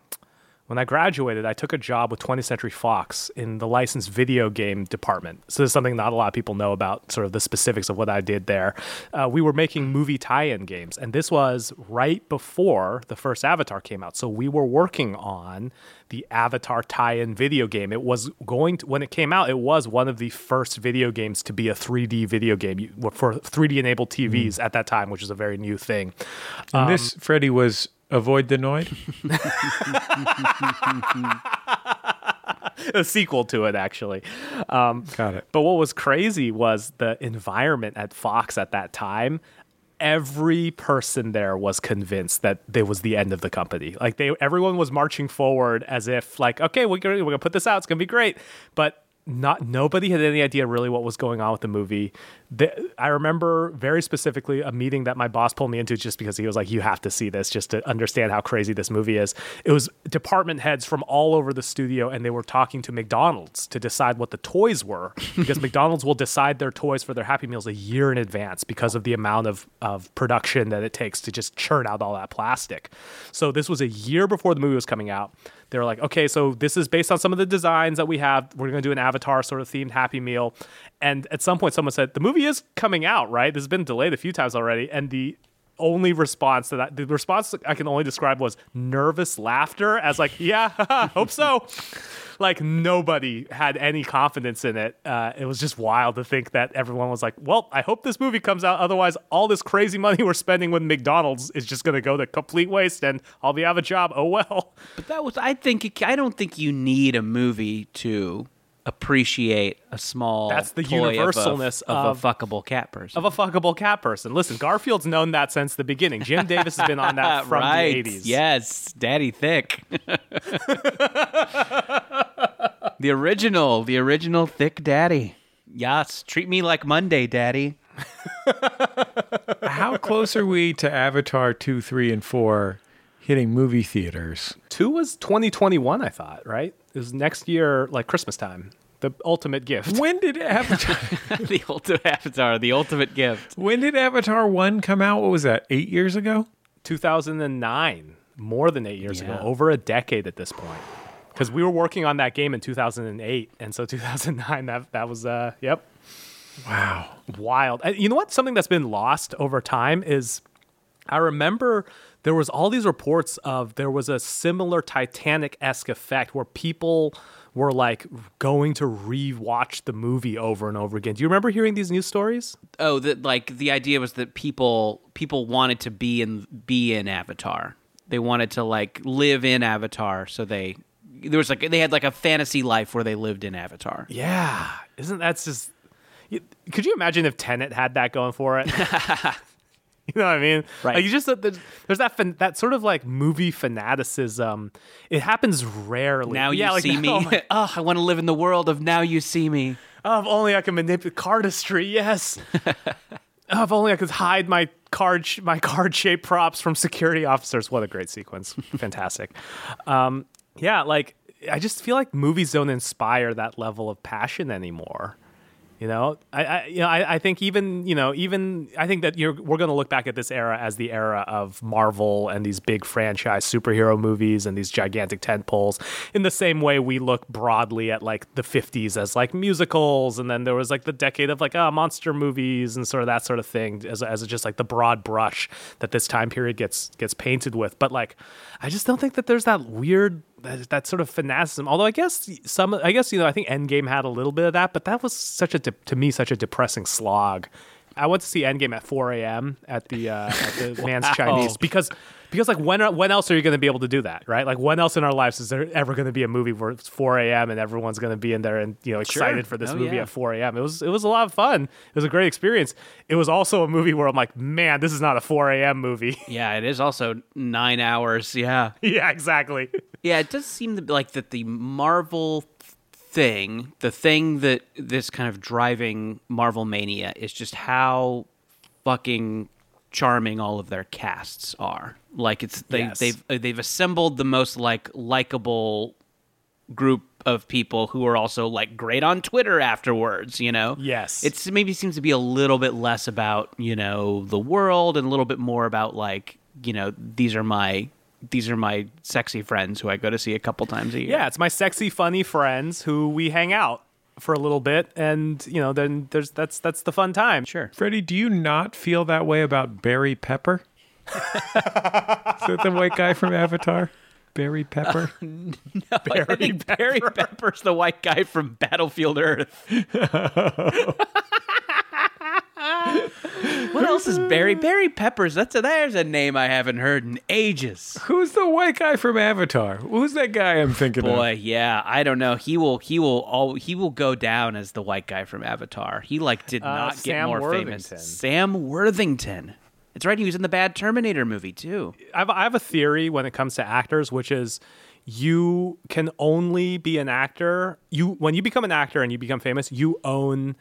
when I graduated, I took a job with 20th Century Fox in the licensed video game department. So this is something not a lot of people know about, sort of the specifics of what I did there. Uh, we were making movie tie-in games, and this was right before the first Avatar came out. So we were working on the Avatar tie-in video game. It was going to, when it came out, it was one of the first video games to be a 3D video game for 3D enabled TVs at that time, which is a very new thing. And this, Freddie, was Avoid the Noid. a sequel to it, actually. Um, Got it. But what was crazy was the environment at Fox at that time. Every person there was convinced that it was the end of the company. Like they, everyone was marching forward as if, like, okay, we're gonna, we're gonna put this out. It's gonna be great. But not nobody had any idea really what was going on with the movie. The, I remember very specifically a meeting that my boss pulled me into just because he was like, "You have to see this just to understand how crazy this movie is." It was department heads from all over the studio, and they were talking to McDonald's to decide what the toys were because McDonald's will decide their toys for their Happy Meals a year in advance because of the amount of of production that it takes to just churn out all that plastic. So this was a year before the movie was coming out they were like, okay, so this is based on some of the designs that we have. We're going to do an Avatar sort of themed Happy Meal. And at some point, someone said, the movie is coming out, right? This has been delayed a few times already. And the only response to that, the response I can only describe was nervous laughter, as like, yeah, hope so. Like nobody had any confidence in it. Uh, it was just wild to think that everyone was like, well, I hope this movie comes out. Otherwise, all this crazy money we're spending with McDonald's is just going to go to complete waste and I'll be out of a job. Oh, well. but that was I think it, I don't think you need a movie to appreciate a small. That's the toy of a- universalness of, of- a fuckable cat person. of a fuckable cat person. Listen, Garfield's known that since the beginning. Jim Davis has been on that from right. the 80s. Yes, Daddy Thick. the original, the original Thick Daddy. Yes, treat me like Monday, Daddy. How close are we to Avatar 2, 3, and 4 hitting movie theaters? Two was 2021, I thought, right? It was next year, like Christmas time. The ultimate gift. When did Avatar the ultimate avatar, the ultimate gift. When did Avatar 1 come out? What was that? 8 years ago? 2009, more than eight years ago, over a decade at this point. Because we were working on that game in 2008, and so 2009, that that was, uh, yep, Wow. wild. And you know what? Something that's been lost over time is I remember there was all these reports of there was a similar Titanic-esque effect where people were like going to rewatch the movie over and over again. Do you remember hearing these news stories? Oh, that like the idea was that people people wanted to be in be in Avatar. They wanted to like live in Avatar, so they there was like they had like a fantasy life where they lived in Avatar. Yeah, isn't that just? Could you imagine if Tenet had that going for it? you know what I mean? Right. Like you just there's, there's that fan, that sort of like movie fanaticism. It happens rarely. Now you yeah, like, see me. oh my- oh, I want to live in the world of now you see me. Oh, if only I could manipulate cardistry. Yes. oh, if only I could hide my card sh- my card shaped props from security officers. What a great sequence! Fantastic. Um, yeah, like I just feel like movies don't inspire that level of passion anymore. You know, I, I you know, I, I think even you know, even I think that you're we're going to look back at this era as the era of Marvel and these big franchise superhero movies and these gigantic tent poles. In the same way, we look broadly at like the '50s as like musicals, and then there was like the decade of like uh, monster movies and sort of that sort of thing as as just like the broad brush that this time period gets gets painted with. But like, I just don't think that there's that weird that, that sort of fanaticism. Although I guess some, I guess you know, I think Endgame had a little bit of that, but that was such a de- to me such a depressing slog. I went to see Endgame at 4 a.m. at the uh, at the Mann's Chinese because because like when when else are you going to be able to do that, right? Like when else in our lives is there ever going to be a movie where it's 4 a.m. and everyone's going to be in there and you know excited for this Oh, movie yeah. at 4 a.m. It was it was a lot of fun. It was a great experience. It was also a movie where I'm like, man, this is not a 4 a.m. movie. Yeah, it is also nine hours. Yeah. yeah, exactly. Yeah, it does seem to be like that the Marvel thing, the thing that this kind of driving Marvel mania is just how fucking charming all of their casts are. Like it's they Yes. they've uh, they've assembled the most like likable group of people who are also like great on Twitter afterwards, you know? Yes. It's maybe seems to be a little bit less about, you know, the world and a little bit more about like, you know, these are my these are my sexy friends who I go to see a couple times a year. Yeah, it's my sexy, funny friends who we hang out for a little bit, and you know, then there's that's that's the fun time. Sure. Freddie, do you not feel that way about Barry Pepper? Is that the white guy from Avatar? Barry Pepper? I think Barry Pepper's the white guy from Battlefield Earth. what else is Barry? Barry Peppers. That's a, there's a name I haven't heard in ages. Who's the white guy from Avatar? Who's that guy I'm thinking Boy, of? yeah, I don't know. He will, he will, all he will go down as the white guy from Avatar. He like did uh, not get Sam more Worthington. famous. Sam Worthington. It's right. He was in the bad Terminator movie too. I have, I have a theory when it comes to actors, which is you can only be an actor. You when you become an actor and you become famous, you own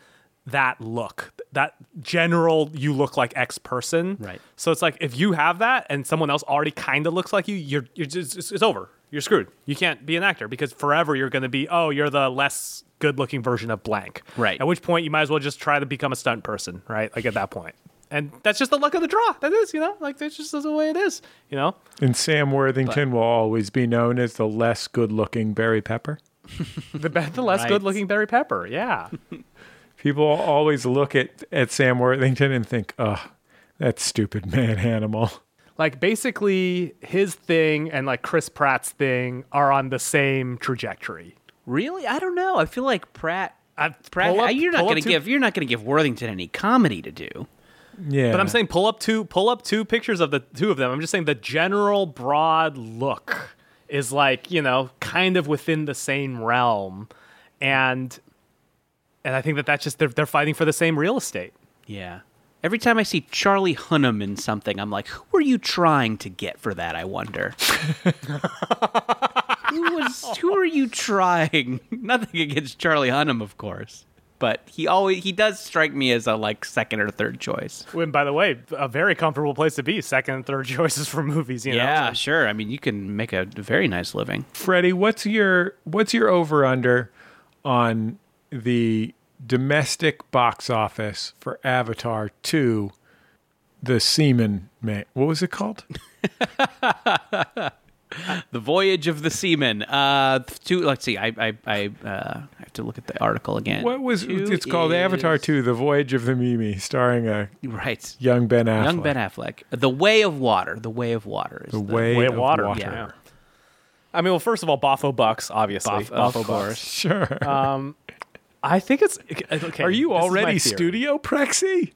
that look, that general you look like X person. Right. So it's like if you have that and someone else already kind of looks like you, you're, you're just, it's, it's over. You're screwed. You can't be an actor because forever you're going to be oh you're the less good looking version of blank. Right. At which point you might as well just try to become a stunt person, right? Like at that point. And that's just the luck of the draw. That is, you know, like that's just the way it is, you know. And Sam Worthington will always be known as the less good looking Barry Pepper. The, the less Right. good looking Barry Pepper, yeah. People always look at, at Sam Worthington and think, oh, that stupid man animal. like basically his thing and like Chris Pratt's thing are on the same trajectory. Really, I don't know. I feel like Pratt. Uh, Pratt, up- you're not going to give you're not going to give Worthington any comedy to do. Yeah. But I'm saying pull up two pull up two pictures of the two of them. I'm just saying the general broad look is like, you know, kind of within the same realm. And and I think that that's just they're, they're fighting for the same real estate. Yeah. Every time I see Charlie Hunnam in something, I'm like, who are you trying to get for that? I wonder. who was? Who are you trying? Nothing against Charlie Hunnam, of course, but he always he does strike me as a like second or third choice. When by the way, a very comfortable place to be, second and third choices for movies, you know. Yeah, sure. I mean, you can make a very nice living. Freddie, what's your what's your over under on the domestic box office for Avatar 2 The Seaman Man? What was it called? The Voyage of the Seaman. Uh, two. Let's see. I I I, uh, I have to look at the article again. What was Two it's called? Avatar 2: The Voyage of the Mimi, starring a Right. young Ben Affleck. Young Ben Affleck. The Way of Water. The Way of Water is The the, Way, Way of of Water. Water. Yeah. I mean, well, first of all, Boffo Bucks, obviously. Boff- Boffo of Bucks. course. Sure. Um, I think it's okay. Are you this is my already studio Prexy?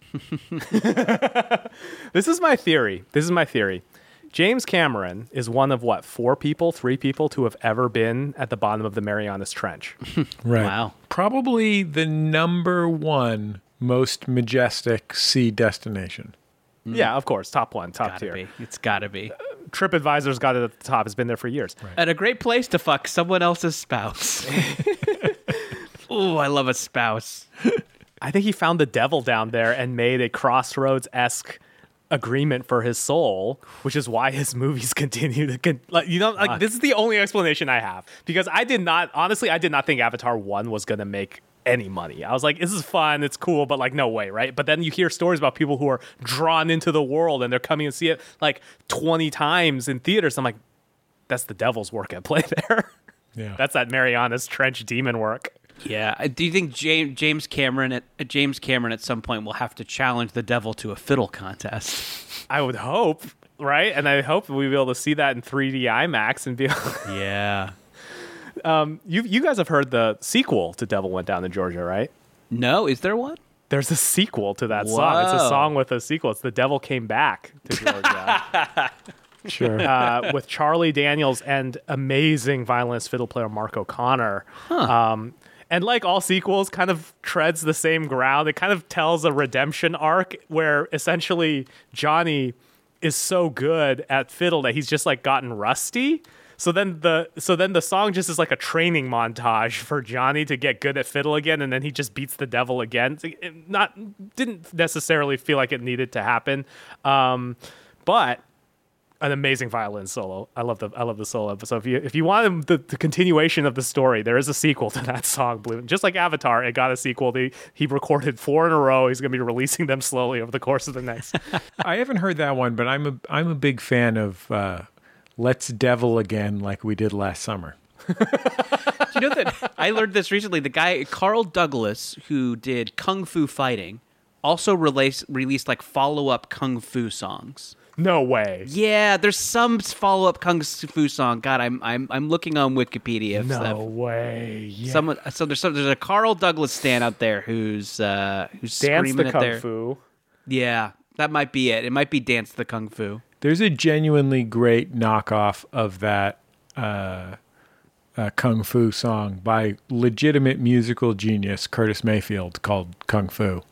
This is my theory. This is my theory. James Cameron is one of what four people, three people to have ever been at the bottom of the Marianas Trench. Right. Wow. Probably the number one most majestic sea destination. Hmm. yeah, of course, top one, top Gotta tier. be. It's gotta be. Uh, TripAdvisor's got it at the top. It's been there for years. And a great place to fuck someone else's spouse. oh, I love a spouse. I think he found the devil down there and made a Crossroads esque agreement for his soul, which is why his movies continue to con- like you know like this is the only explanation I have because I did not honestly I did not think Avatar 1 was going to make any money. I was like this is fun, it's cool, but like no way, right? But then you hear stories about people who are drawn into the world and they're coming and see it like 20 times in theaters. I'm like that's the devil's work at play there. Yeah. That's that Marianas Trench demon work. Yeah. Uh, Do you think James, James Cameron at uh, James Cameron at some point will have to challenge the devil to a fiddle contest? I would hope, right? And I hope we'll be able to see that in 3D IMAX and be. Yeah. you you guys have heard the sequel to Devil Went Down to Georgia, right? No, is there one? There's a sequel to that song. It's a song with a sequel. It's The Devil Came Back to Georgia Sure. uh, with Charlie Daniels and amazing violinist fiddle player Mark O'Connor. Um, and like all sequels, kind of treads the same ground. It kind of tells a redemption arc where essentially Johnny is so good at fiddle that he's just like gotten rusty. So then the so then the song just is like a training montage for Johnny to get good at fiddle again, and then he just beats the devil again. It not didn't necessarily feel like it needed to happen, um, but an amazing violin solo. I love the I love the solo. So if you if you want the, the continuation of the story, there is a sequel to that song. Blue, just like Avatar, it got a sequel. He he recorded four in a row. He's going to be releasing them slowly over the course of the next. I haven't heard that one, but I'm a I'm a big fan of uh, Let's Devil Again like we did last summer. Do you know that I learned this recently? The guy Carl Douglas, who did Kung Fu Fighting, also released released like follow up Kung Fu songs. No way. Yeah, there's some follow up Kung Fu song. God, I'm I'm I'm looking on Wikipedia. No that- way. Yeah. Someone, so there's some, there's a Carl Douglas stand out there who's uh, who's Dance screaming the at kung their fu. yeah. That might be it. It might be Dance the Kung Fu. There's a genuinely great knockoff of that uh, uh, kung fu song by legitimate musical genius Curtis Mayfield called Kung Fu.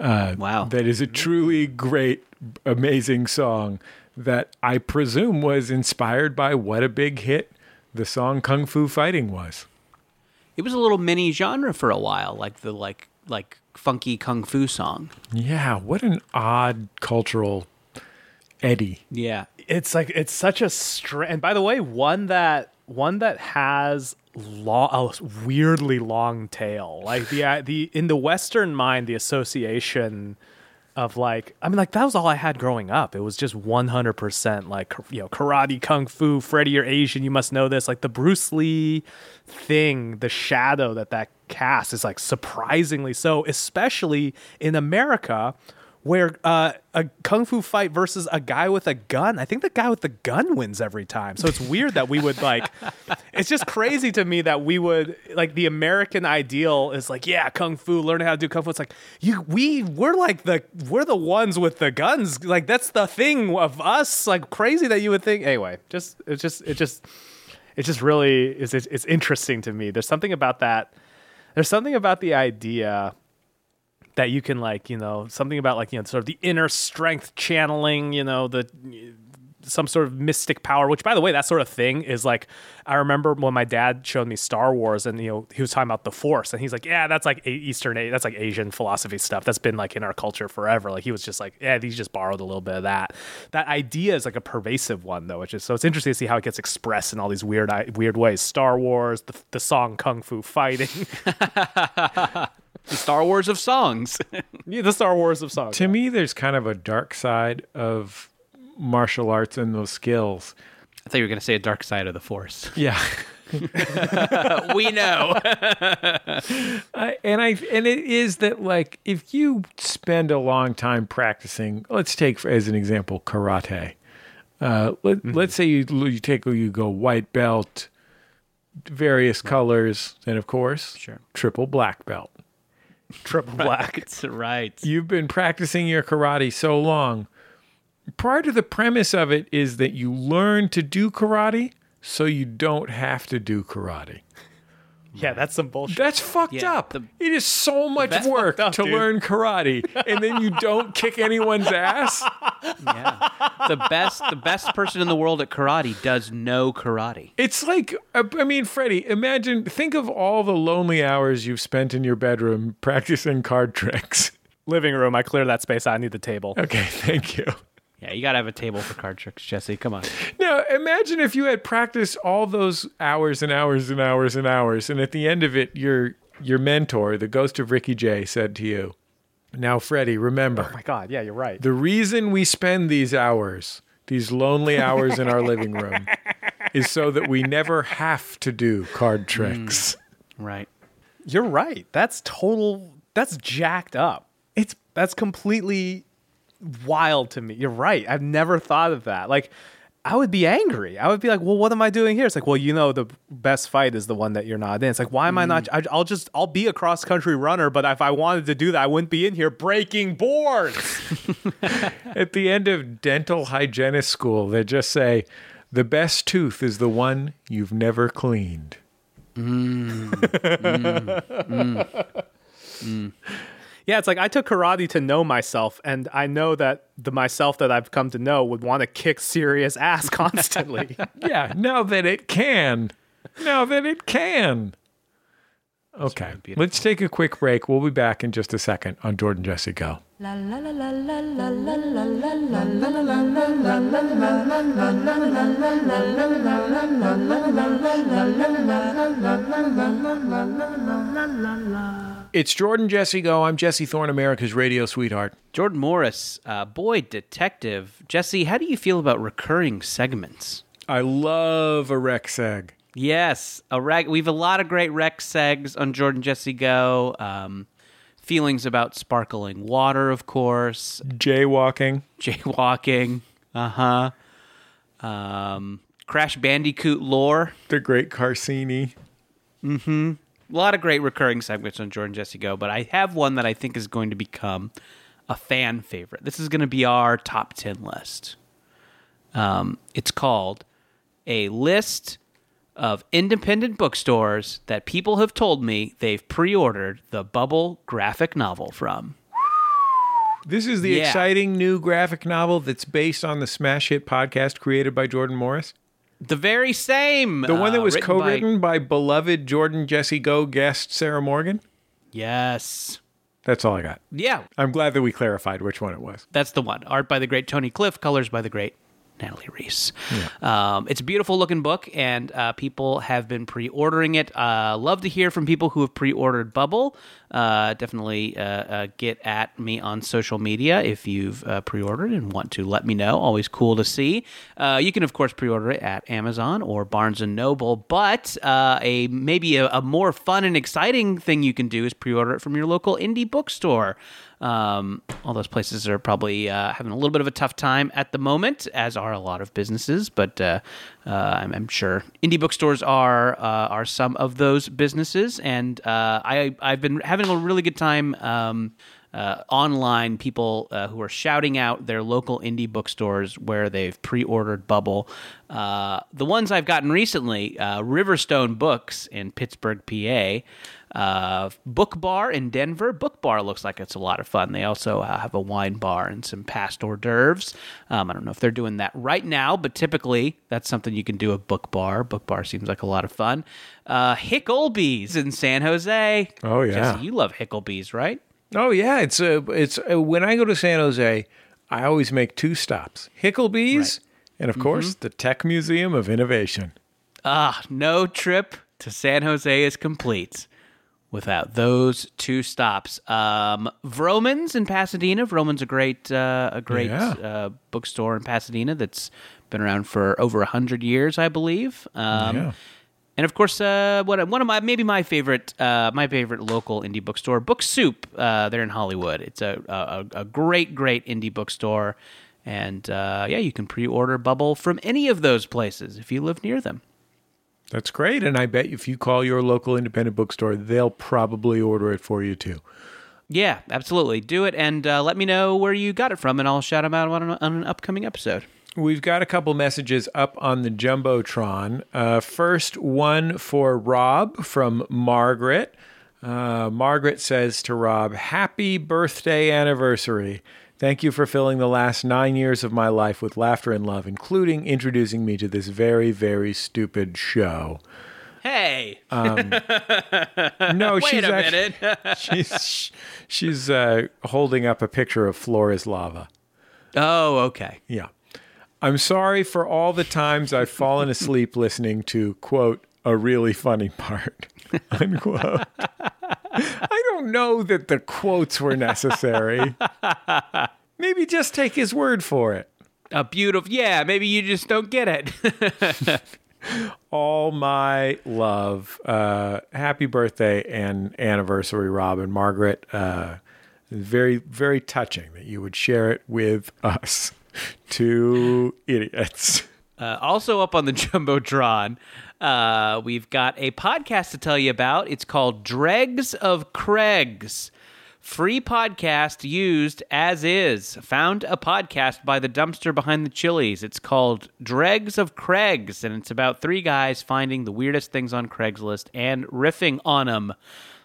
Wow. That is a truly great, amazing song that I presume was inspired by what a big hit the song Kung Fu Fighting was. it was a little mini genre for a while, like the like like funky kung fu song. Yeah, what an odd cultural eddy. Yeah. it's like it's such a str and by the way one that one that has long a weirdly long tail like the the in the western mind the association of like i mean like that was all i had growing up. It was just 100% like you know karate kung fu freddy you're asian you must know this. Like the bruce lee thing the shadow that that casts is like surprisingly so especially in america where uh, a kung fu fight versus a guy with a gun. I think the guy with the gun wins every time. So it's weird that we would like. It's just crazy to me that we would like the American ideal is like, yeah, kung fu, learn how to do kung fu. It's like you, we, we're like the, we're the ones with the guns. Like that's the thing of us. Like crazy that you would think. Anyway, just it's just it just it just really is. It's, it's interesting to me. There's something about that. There's something about the idea that you can like you know something about like you know sort of the inner strength channeling you know the some sort of mystic power which by the way that sort of thing is like i remember when my dad showed me star wars and you know he was talking about the force and he's like yeah that's like eastern that's like asian philosophy stuff that's been like in our culture forever. Like he was just like yeah he just borrowed a little bit of that. That idea is like a pervasive one though which is so it's interesting to see how it gets expressed in all these weird weird ways. Star wars the, the song kung fu fighting The Star Wars of songs. Yeah, the star wars of songs To me, there's kind of a dark side of martial arts and those skills. I thought you were going to say a dark side of the Force. Yeah. we know. I, and I and it is that like if you spend a long time practicing, let's take as an example karate. Uh, let, Let's say you you take you go white belt, various colors, and of course, Sure. triple black belt. Triple black. That's right. You've been practicing your karate so long. Part of the premise of it is that you learn to do karate so you don't have to do karate. Yeah, that's some bullshit. That's fucked Yeah, up. the- it is so much work up, to dude. learn karate, and then you don't kick anyone's ass. Yeah. The best the best person in the world at karate does no karate. It's like, uh, I mean, Freddie, imagine, think of all the lonely hours you've spent in your bedroom practicing card tricks. Living room. I clear that space. I need the table. Okay, thank you. Yeah, you got to have a table for card tricks, Jesse. Come on. Now, imagine if you had practiced all those hours and hours and hours and hours, and at the end of it, your your mentor, the ghost of Ricky Jay, said to you, "Now, Freddie, remember." Oh my God. Yeah, you're right. The reason we spend these hours, these lonely hours in our living room, is so that we never have to do card mm. tricks. Right. You're right. That's total. That's jacked up. It's That's completely wild to me. You're right. I've never thought of that. Like, I would be angry. I would be like, well, what am I doing here? It's like, well, you know, the best fight is the one that you're not in. It's like, why am I not? Mm. I, I'll just, I'll be a cross country runner, but if I wanted to do that, I wouldn't be in here breaking boards. at the end of dental hygienist school, they just say, the best tooth is the one you've never cleaned. Mm. Mm. Yeah, it's like I took karate to know myself, and I know that the myself that I've come to know would want to kick serious ass constantly. Yeah, now that it can. Now that it can. Okay, beautiful. let's take a quick break. We'll be back in just a second on Jordan Jesse Go. It's Jordan Jesse Go. I'm Jesse Thorne, America's radio sweetheart. Jordan Morris, uh, boy detective. Jesse, how do you feel about recurring segments? I love a rec seg. Yes, a rec. We've a lot of great rec segs on Jordan Jesse Go. Um, feelings about sparkling water, of course. Jaywalking. Jaywalking. Uh huh. Um, Crash Bandicoot lore. The Great Carcini. Mm hmm. A lot of great recurring segments on Jordan Jesse Go, but I have one that I think is going to become a fan favorite. This is going to be our top 10 list. Um, it's called A List of Independent Bookstores That People Have Told Me They've Pre Ordered the Bubble graphic novel from. This is the Yeah. exciting new graphic novel that's based on the smash hit podcast created by Jordan Morris. The very same. The one that uh, was written by- co-written by... beloved Jordan Jesse Go guest Sarah Morgan. Yes. That's all I got. Yeah, I'm glad that we clarified which one it was. That's the one. Art by the great Tony Cliff, colors by the great Natalie Riess. Um, it's a beautiful looking book, and uh, people have been pre ordering it. Uh, love to hear from people who have pre ordered Bubble. Uh, definitely uh, uh, get at me on social media if you've uh, pre ordered and want to let me know. Always cool to see. Uh, you can, of course, pre order it at Amazon or Barnes and Noble, but uh, a maybe a, a more fun and exciting thing you can do is pre order it from your local indie bookstore. Um, all those places are probably uh, having a little bit of a tough time at the moment, as are a lot of businesses. But uh, uh, I'm, I'm sure indie bookstores are uh, are some of those businesses, and uh, I I've been having a really good time. Um, uh, online people uh, who are shouting out their local indie bookstores where they've pre-ordered Bubble. Uh, the ones I've gotten recently, uh, Riverstone Books in Pittsburgh, PA, uh, Book Bar in Denver. Book Bar looks like it's a lot of fun. They also uh, have a wine bar and some past hors d'oeuvres. Um, I don't know if they're doing that right now, but typically that's something you can do at Book Bar. Book Bar seems like a lot of fun. Uh, Hicklebee's in San Jose. Oh, yeah. Jesse, you love Hicklebee's, right? Oh yeah, it's a it's a, when I go to San Jose, I always make two stops: Hicklebee's and of course the Tech Museum of Innovation. Ah, no trip to San Jose is complete without those two stops. Um, Vroman's in Pasadena. Vroman's a great, uh, a great Yeah. uh, bookstore in Pasadena that's been around for over a hundred years, I believe. Um, Yeah. And of course, uh, what one of my maybe my favorite uh, my favorite local indie bookstore, Book Soup. Uh, they're in Hollywood. It's a, a a great great indie bookstore, and uh, yeah, you can pre-order Bubble from any of those places if you live near them. That's great. And I bet if you call your local independent bookstore, they'll probably order it for you too. Yeah, absolutely. Do it and uh, let me know where you got it from, and I'll shout them out on an, on an upcoming episode. We've got a couple messages up on the Jumbotron. Uh, first, one for Rob from Margaret. Uh, Margaret says to Rob, Happy birthday anniversary. Thank you for filling the last nine years of my life with laughter and love, including introducing me to this very, very stupid show. Hey, Um, No, wait she's a actually, minute. she's she's uh, holding up a picture of Floor is lava. oh, okay. Yeah. I'm sorry for all the times I've fallen asleep listening to, quote, a really funny part, unquote. I don't know that the quotes were necessary. Maybe just take his word for it. A beautiful. Yeah, maybe you just don't get it. All my love. Uh, happy birthday and anniversary, Robin. Margaret, uh, very, very touching that you would share it with us, two idiots. Uh, also up on the Jumbotron, uh, we've got a podcast to tell you about. It's called Dregs of Craigs. Free podcast used as is. Found a podcast by the dumpster behind the Chili's. It's called Dregs of Craigs, and it's about three guys finding the weirdest things on Craigslist and riffing on them.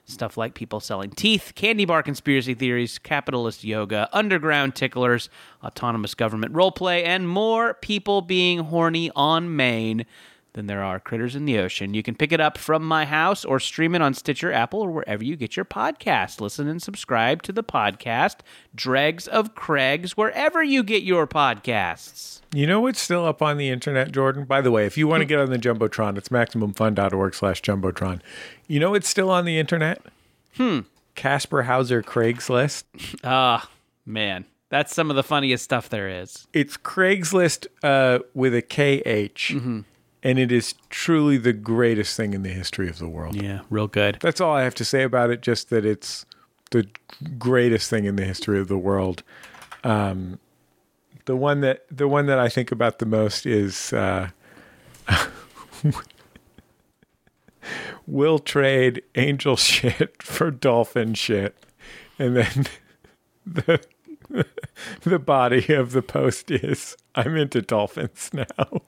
Stuff like people selling teeth, candy bar conspiracy theories, capitalist yoga, underground ticklers, autonomous government roleplay, and more. People being horny on Maine than there are critters in the ocean. You can pick it up from my house or stream it on Stitcher, Apple, or wherever you get your podcast. Listen and subscribe to the podcast, Dregs of Craigs, wherever you get your podcasts. You know what's still up on the internet, Jordan? By the way, if you want to get on the Jumbotron, it's MaximumFun.org slash Jumbotron. You know what's still on the internet? Hmm. Kaspar Hauser Craigslist. Ah, man. That's some of the funniest stuff there is. It's Craigslist uh, with a KH, and it is truly the greatest thing in the history of the world. Yeah, real good. That's all I have to say about it, just that it's the greatest thing in the history of the world. Um, the one that the one that I think about the most is uh, will trade angel shit for dolphin shit, and then the the body of the post is I'm into dolphins now.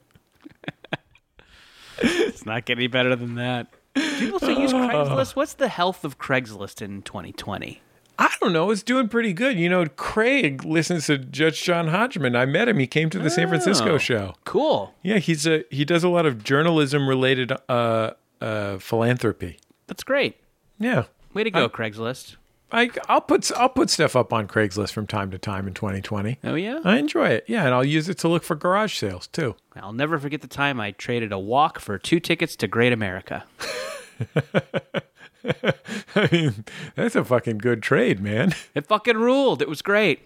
It's not get any better than that. People still use Craigslist. What's the health of Craigslist in 2020? I don't know. It's doing pretty good. You know, Craig listens to Judge John Hodgman. I met him. He came to the San Francisco Oh. show. Cool. Yeah, he's a he does a lot of journalism related uh, uh, philanthropy. That's great. Yeah, Way to go, Craigslist. I I'll put I'll put stuff up on Craigslist from time to time in 2020. Oh, yeah? I enjoy it. Yeah, and I'll use it to look for garage sales too. I'll never forget the time I traded a walk for two tickets to Great America. I mean, that's a fucking good trade, man. It fucking ruled. It was great.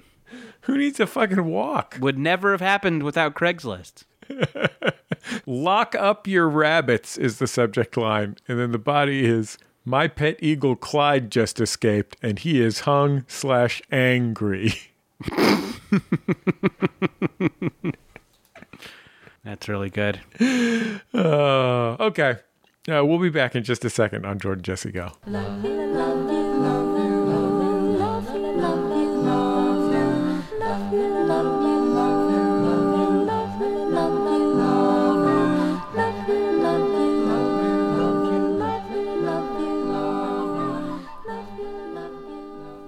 Who needs a fucking walk? Would never have happened without Craigslist. Lock up your rabbits is the subject line, and then the body is my pet eagle Clyde just escaped, and he is hung slash angry. That's really good. Uh, okay. Uh, we'll be back in just a second on Jordan Jesse Go.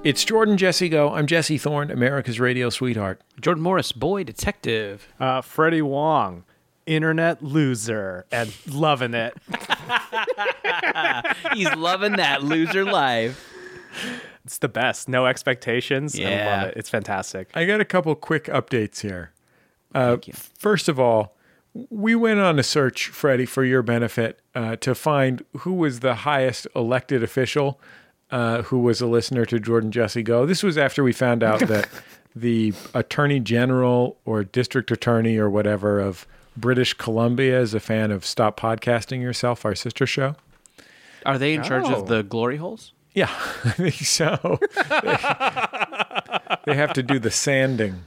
It's Jordan Jesse Go. I'm Jesse Thorne, America's radio sweetheart. Jordan Morris, boy detective. Uh, Freddie Wong, internet loser, and loving it. He's loving that loser life. It's the best. No expectations. I Yeah. love it. It's fantastic. I got a couple quick updates here. Uh, Thank you. First of all, we went on a search, Freddie, for your benefit uh, to find who was the highest elected official uh, who was a listener to Jordan Jesse Go. This was after we found out that the attorney general or district attorney or whatever of British Columbia is a fan of Stop Podcasting Yourself, our sister show. Are they in charge Oh. of the glory holes? Yeah, I think so. they have to do the sanding.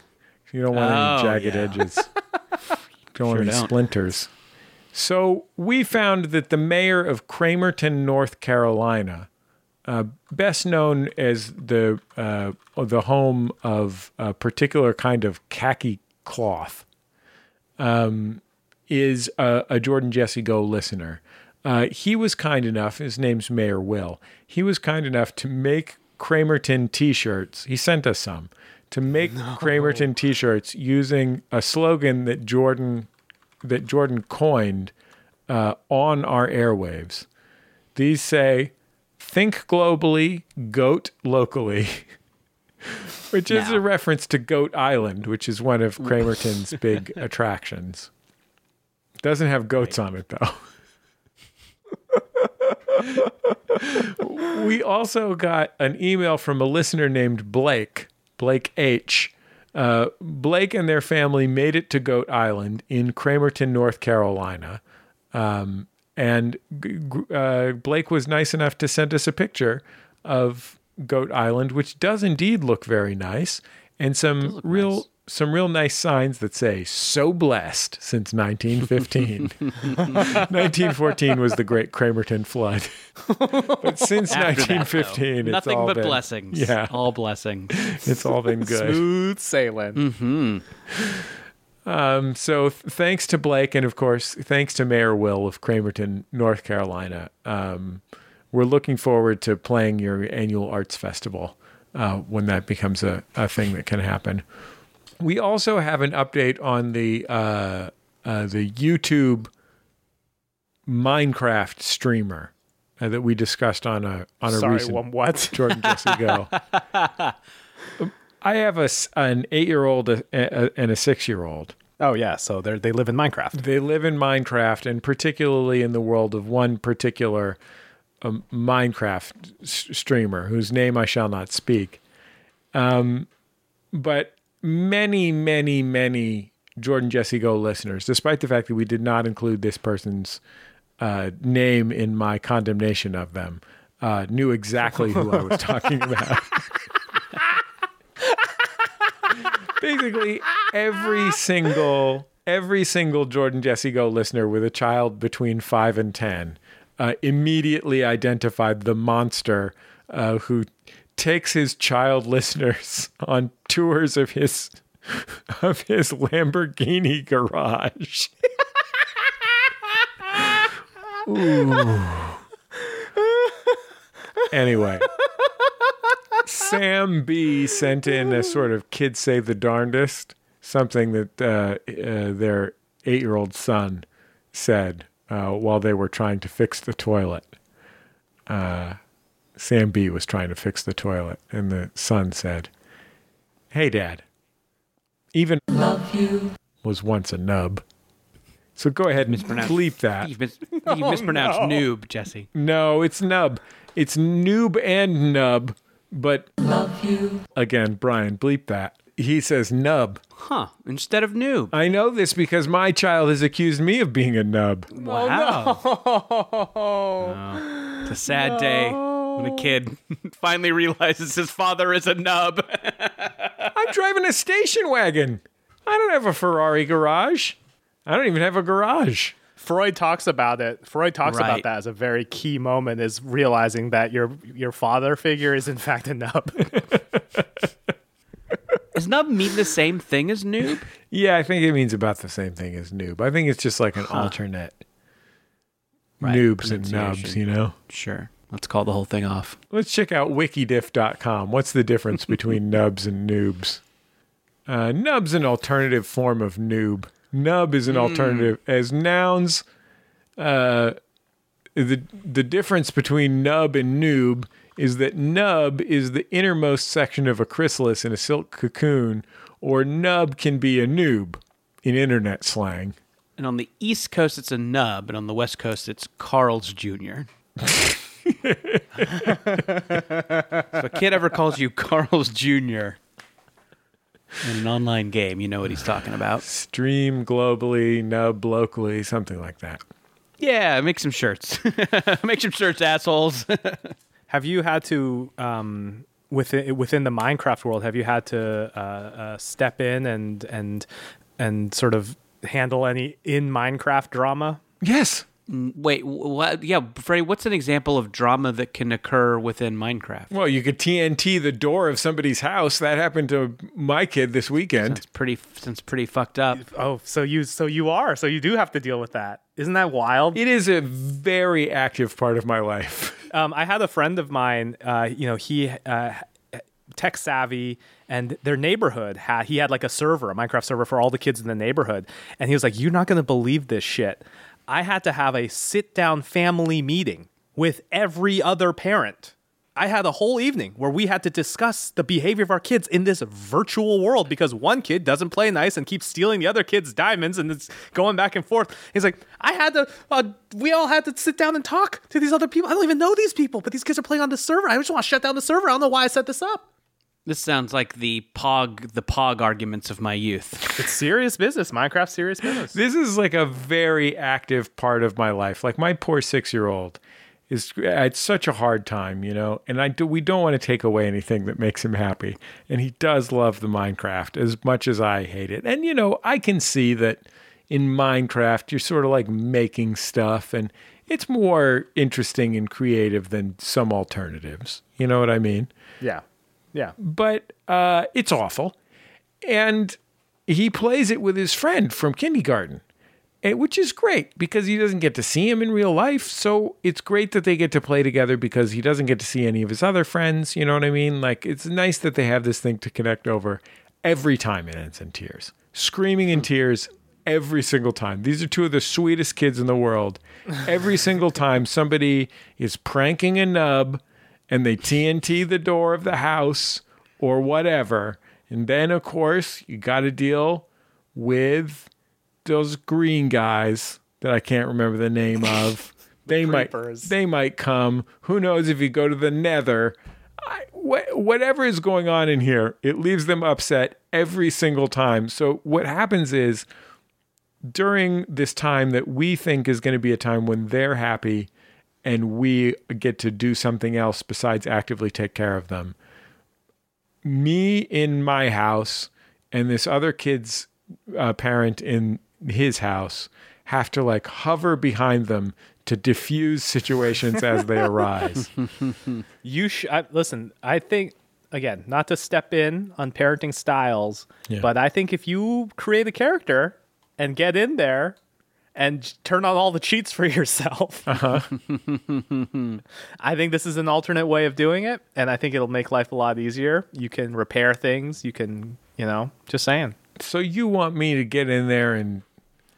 You don't want Oh, any jagged yeah. edges. Don't want Sure any don't. splinters. So we found that the mayor of Cramerton, North Carolina, uh, best known as the uh, the home of a particular kind of khaki cloth, um, is a, a Jordan Jesse Go listener. Uh, he was kind enough. His name's Mayor Will. He was kind enough to make Cramerton T-shirts. He sent us some to make Cramerton T-shirts using a slogan that Jordan that Jordan coined uh, on our airwaves. These say, "Think globally, goat locally," which is a reference to Goat Island, which is one of Cramerton's big attractions. Doesn't have goats on it though. we also got an email from a listener named Blake, Blake H. Uh, Blake and their family made it to Goat Island in Cramerton, North Carolina. Um, and g- g- uh, Blake was nice enough to send us a picture of Goat Island, which does indeed look very nice, and some real nice. some real nice signs that say "So blessed" since 1915. 1914 was the Great Cramerton flood, but since After that, though, 1915, it's nothing all but been- blessings. Yeah, all blessings. it's all been good. Smooth sailing. Um, so th- thanks to Blake, and of course, thanks to Mayor Will of Cramerton, North Carolina. Um, we're looking forward to playing your annual arts festival uh, when that becomes a, a thing that can happen. We also have an update on the uh, uh, the YouTube Minecraft streamer uh, that we discussed on a on a Sorry, recent what? Jordan Jesse Go. I have a an eight year old and a six year old. Oh yeah, so they they live in Minecraft. They live in Minecraft, and particularly in the world of one particular um, Minecraft s- streamer whose name I shall not speak. Um, but many, many, many Jordan Jesse Go listeners, despite the fact that we did not include this person's uh, name in my condemnation of them, uh, knew exactly who I was talking about. Basically, every single every single Jordan Jesse Go listener with a child between five and ten uh, immediately identified the monster uh, who takes his child listeners on tours of his of his Lamborghini garage. Ooh. Anyway, Sam B sent in a sort of "kids say the darndest," something that uh, uh, their eight-year-old son said uh, while they were trying to fix the toilet. Uh, Sam B was trying to fix the toilet, and the son said, "Hey, Dad, even Love you. was once a nub." So go ahead and Mispronounced. bleep that. You, mis- you mispronounced noob, Jesse. No, it's nub. It's noob and nub, but Love you. again, Brian, bleep that. He says nub. Huh. Instead of noob. I know this because my child has accused me of being a nub. Wow. Oh, oh It's a sad day when a kid finally realizes his father is a nub. I'm driving a station wagon. I don't have a Ferrari garage. I don't even have a garage. Freud talks about it. Freud talks Right. about that as a very key moment is realizing that your your father figure is in fact a nub. Does nub mean the same thing as noob? Yeah, I think it means about the same thing as noob. I think it's just like an alternate Right, noobs and nubs, you know? Sure. Let's call the whole thing off. Let's check out wikidiff.com. What's the difference between nubs and noobs? Uh, nub's an alternative form of noob. Nub is an alternative as nouns. Uh, the the difference between nub and noob is that nub is the innermost section of a chrysalis in a silk cocoon, or nub can be a noob in internet slang. And on the East Coast, it's a nub, and on the West Coast, it's Carl's Jr. if a kid ever calls you Carl's Jr., In an online game, you know what he's talking about. Stream globally, nub locally, something like that. Yeah, make some shirts. make some shirts, assholes. Have you had to um, within within the Minecraft world? Have you had to uh, uh, step in and and and sort of handle any in Minecraft drama? Yes. Wait, what? Yeah, Freddie, what's an example of drama that can occur within Minecraft? Well, you could TNT the door of somebody's house. That happened to my kid this weekend. It's pretty, it's pretty fucked up. Oh, so you so you are so you do have to deal with that. Isn't that wild? It is a very active part of my life. Um, I had a friend of mine. Uh, you know, he uh, tech savvy, and their neighborhood had he had like a server, a Minecraft server for all the kids in the neighborhood, and he was like, "You're not going to believe this shit." I had to have a sit down family meeting with every other parent. I had a whole evening where we had to discuss the behavior of our kids in this virtual world because one kid doesn't play nice and keeps stealing the other kid's diamonds and it's going back and forth. He's like, I had to, uh, we all had to sit down and talk to these other people. I don't even know these people, but these kids are playing on the server. I just want to shut down the server. I don't know why I set this up. This sounds like the pog, the pog arguments of my youth. It's serious business. Minecraft serious business. This is like a very active part of my life. Like my poor six year old is at such a hard time, you know, and I do, we don't want to take away anything that makes him happy. And he does love the Minecraft as much as I hate it. And, you know, I can see that in Minecraft, you're sort of like making stuff and it's more interesting and creative than some alternatives. You know what I mean? Yeah. Yeah. but uh, it's awful. And he plays it with his friend from kindergarten, eh, which is great because he doesn't get to see him in real life. So it's great that they get to play together because he doesn't get to see any of his other friends. You know what I mean? Like, it's nice that they have this thing to connect over every time it ends in tears, screaming in tears. Every single time. These are two of the sweetest kids in the world. Every single time somebody is pranking a nub and they TNT the door of the house or whatever. And then, of course, you got to deal with those green guys that I can't remember the name of. they might they might come. Who knows if you go to the Nether? I, wh- whatever is going on in here, it leaves them upset every single time. So what happens is during this time that we think is going to be a time when they're happy and we get to do something else besides actively take care of them. Me in my house and this other kid's uh, parent in his house have to like hover behind them to diffuse situations as they arise. You sh- I, listen. I think again, not to step in on parenting styles, Yeah. but I think if you create a character and get in there and turn on all the cheats for yourself, Uh-huh. I think this is an alternate way of doing it, and I think it'll make life a lot easier. You can repair things. You can, you know, just saying. so you want me to get in there and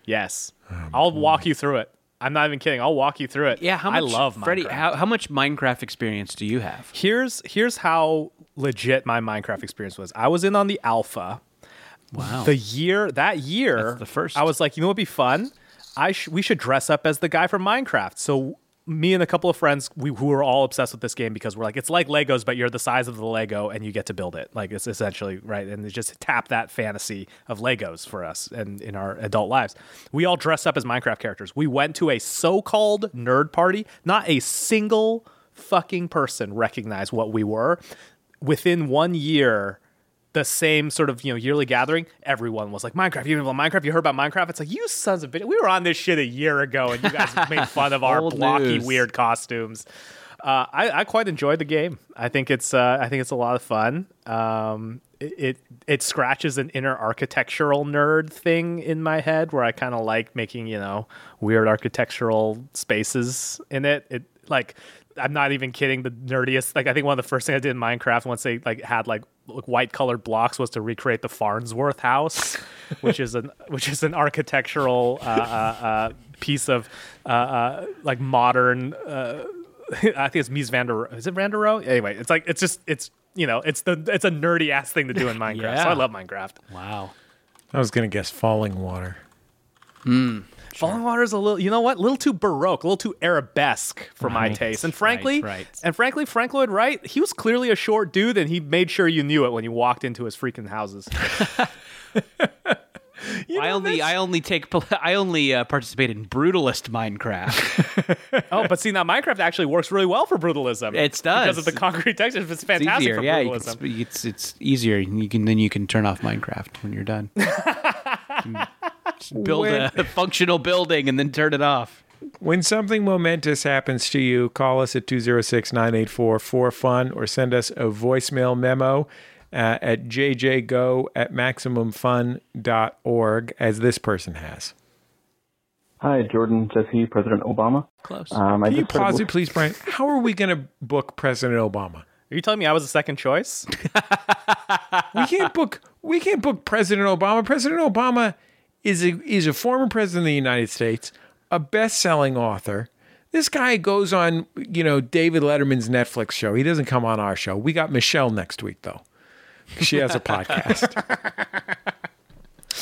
Yes, I'll walk you through it. I'm not even kidding. I'll walk you through it. Yeah, how much? I love Freddie. Minecraft. How, how much Minecraft experience do you have? here's here's how legit my Minecraft experience was. I was in on the alpha. Wow. The year that year, That's the first. I was like, you know what'd be fun? I sh- we should dress up as the guy from Minecraft. So me and a couple of friends, we who were all obsessed with this game because we're like, it's like Legos, but you're the size of the Lego and you get to build it. Like it's essentially right, and just tap that fantasy of Legos for us and in our adult lives. We all dressed up as Minecraft characters. We went to a so-called nerd party. Not a single fucking person recognized what we were. Within one year, the same sort of you know yearly gathering, everyone was like Minecraft. You know Minecraft? You heard about Minecraft? It's like you sons of bitch. We were on this shit a year ago, and you guys made fun of our blocky, news. weird costumes. Uh, I, I quite enjoyed the game. I think it's uh, I think it's a lot of fun. Um, it, it it scratches an inner architectural nerd thing in my head where I kind of like making you know weird architectural spaces in it. It like I'm not even kidding. The nerdiest like I think one of the first things I did in Minecraft once they like had like like, white colored blocks was to recreate the Farnsworth house, which is an which is an architectural uh, uh, uh, piece of uh, uh, like modern. Uh, I think it's Mies van der. Is it van der Rohe? Anyway, it's like it's just it's you know it's the it's a nerdy ass thing to do in Minecraft. So I love Minecraft. wow. I was going to guess falling water. Falling Water is a little, you know what? A little too baroque, a little too arabesque for my Right, taste. And frankly, right. and frankly, Frank Lloyd Wright, he was clearly a short dude, and he made sure you knew it when you walked into his freaking houses. I only I only take I only uh, participate in brutalist Minecraft. oh, but see, now Minecraft actually works really well for brutalism. It does. because of the concrete textures. It's It's fantastic for yeah. brutalism. can, it's it's easier. You can then you can turn off Minecraft when you're done. Just build When- a functional building and then turn it off. When something momentous happens to you, call us at 206 984 4FUN or send us a voicemail memo uh, at jjgo at maximumfun.org, as this person has. Hi, Jordan Jesse, President Obama. Close. Um, I Can you just started pause it, listen- please, Brian? How are we going to book President Obama? Are you telling me I was a second choice? We can't book. We can't book President Obama. President Obama is a is a former president of the United States, a best-selling author. This guy goes on, you know, David Letterman's Netflix show. He doesn't come on our show. We got Michelle next week, though. She has a podcast.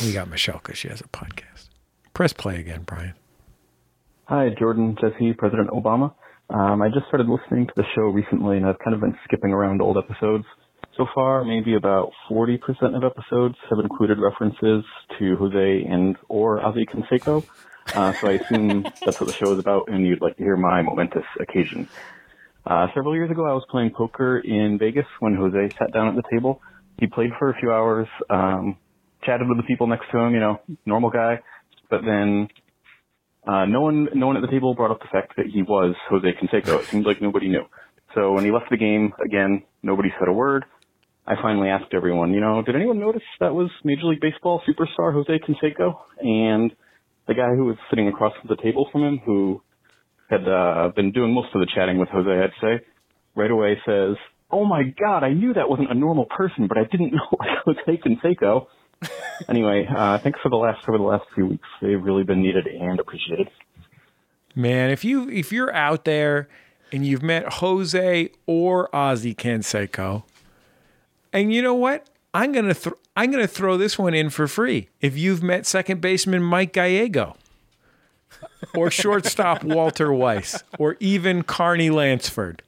we got Michelle because she has a podcast. Press play again, Brian. Hi, Jordan Jesse, President Obama. Um, I just started listening to the show recently, and I've kind of been skipping around old episodes. So far, maybe about 40% of episodes have included references to Jose and or Ozzie Canseco. Uh, so I assume that's what the show is about, and you'd like to hear my momentous occasion. Uh, several years ago, I was playing poker in Vegas when Jose sat down at the table. He played for a few hours, um, chatted with the people next to him, you know, normal guy. But then uh, no one, no one at the table brought up the fact that he was Jose Canseco. It seemed like nobody knew. So when he left the game, again, nobody said a word. I finally asked everyone, you know, did anyone notice that was Major League Baseball superstar Jose Canseco? And the guy who was sitting across the table from him, who had uh, been doing most of the chatting with Jose, I'd say, right away says, "Oh my God, I knew that wasn't a normal person, but I didn't know it was Jose Canseco." anyway, uh, thanks for the last over the last few weeks. They've really been needed and appreciated. Man, if you if you're out there and you've met Jose or Ozzie Canseco, and you know what? I'm gonna th- I'm gonna throw this one in for free. If you've met second baseman Mike Gallego, or shortstop Walter Weiss, or even Carney Lansford,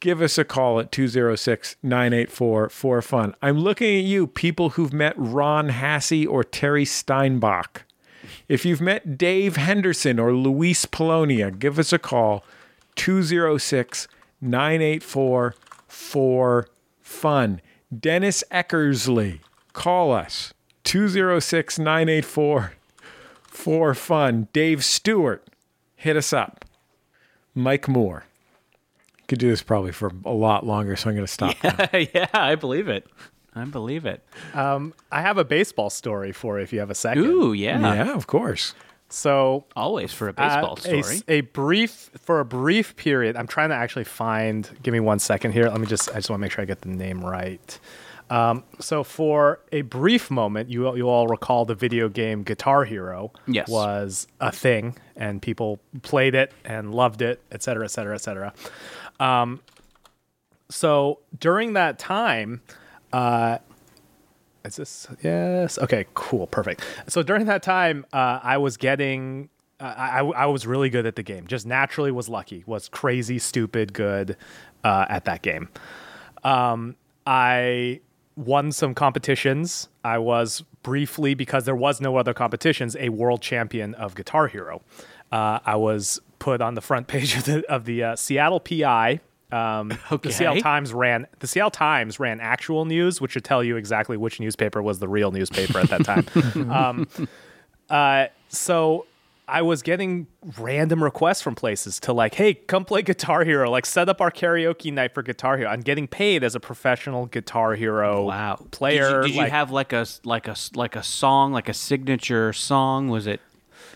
give us a call at 206-984-4FUN. I'm looking at you, people who've met Ron Hassey or Terry Steinbach. If you've met Dave Henderson or Luis Polonia, give us a call 206 984 4FUN. Dennis Eckersley, call us 206 984 4FUN. Dave Stewart, hit us up. Mike Moore. Could do this probably for a lot longer, so I'm going to stop. now. yeah, I believe it. I believe it. Um, I have a baseball story for you if you have a second. Ooh, yeah. Yeah, of course. So Always for a uh, baseball a- story. A, brief for a brief period. I'm trying to actually find. Give me one second here. Let me just. I just want to make sure I get the name right. Um, so for a brief moment, you you all recall the video game Guitar Hero Yes. was a thing, and people played it and loved it, et cetera, et cetera, et cetera. Um, so during that time, uh, is this yes? Okay, cool, perfect. So during that time, uh, I was getting. Uh, I, I was really good at the game. Just naturally was lucky. Was crazy, stupid, good uh, at that game. Um, I won some competitions. I was briefly, because there was no other competitions, a world champion of Guitar Hero. Uh, I was put on the front page of the, of the uh, Seattle PI. Um, Okay. The Seattle Times ran the Seattle Times ran actual news, which should tell you exactly which newspaper was the real newspaper at that time. um, uh, so I was getting random requests from places to like, hey, come play Guitar Hero, like set up our karaoke night for Guitar Hero. I'm getting paid as a professional Guitar Hero wow. player. Did you, did you like- have like a like a like a song, like a signature song? Was it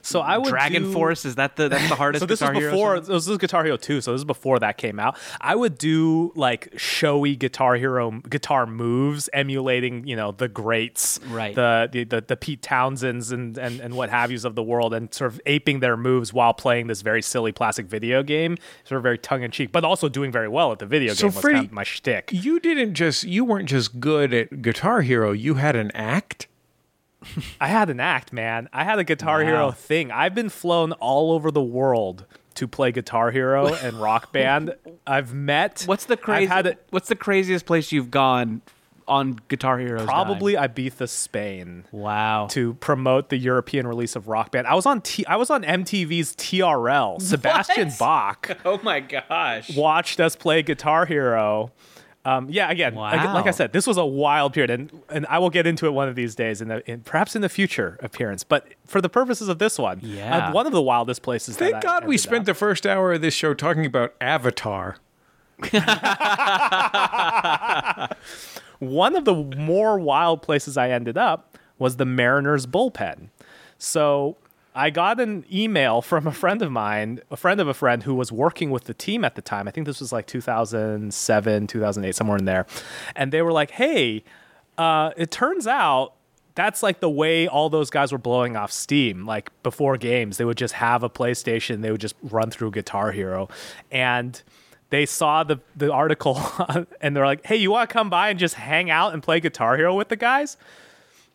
so I would Dragon do- Force? Is that the that's the hardest So this Guitar was Hero before song? this is Guitar Hero 2, so this is before that came out. I would do like showy Guitar Hero guitar moves emulating, you know, the greats, Right. The the the, the Pete Townshends and, and and what have yous of the world and sort of aping their moves while playing this very silly plastic video game, sort of very tongue in cheek, but also doing very well at the video So game was Freddie- kind of my shtick. You didn't just you weren't just good at Guitar Hero. You had an act. I had an act, man. I had a Guitar Hero thing. I've been flown all over the world to play Guitar Hero and Rock Band. I've met. What's the crazy? had it- What's the craziest place you've gone on Guitar Hero? probably Ibiza, Spain. Wow. to promote the European release of Rock Band. I was on T- I was on MTV's TRL. Sebastian Bach Oh my gosh. watched us play Guitar Hero. Um, yeah, again, like, like I said, this was a wild period, and and I will get into it one of these days, in, the, in perhaps in the future appearance. But for the purposes of this one, Yeah. uh, one of the wildest places. Thank that I God we spent up. the first hour of this show talking about Avatar. one of the more wild places I ended up was the Mariners bullpen. So I got an email from a friend of mine, a friend of a friend who was working with the team at the time. I think this was like 2007, 2008, somewhere in there. And they were like, hey, uh, it turns out that's like the way all those guys were blowing off steam. Like before games, they would just have a PlayStation, they would just run through Guitar Hero. And they saw the, the article and they're like, hey, you want to come by and just hang out and play Guitar Hero with the guys?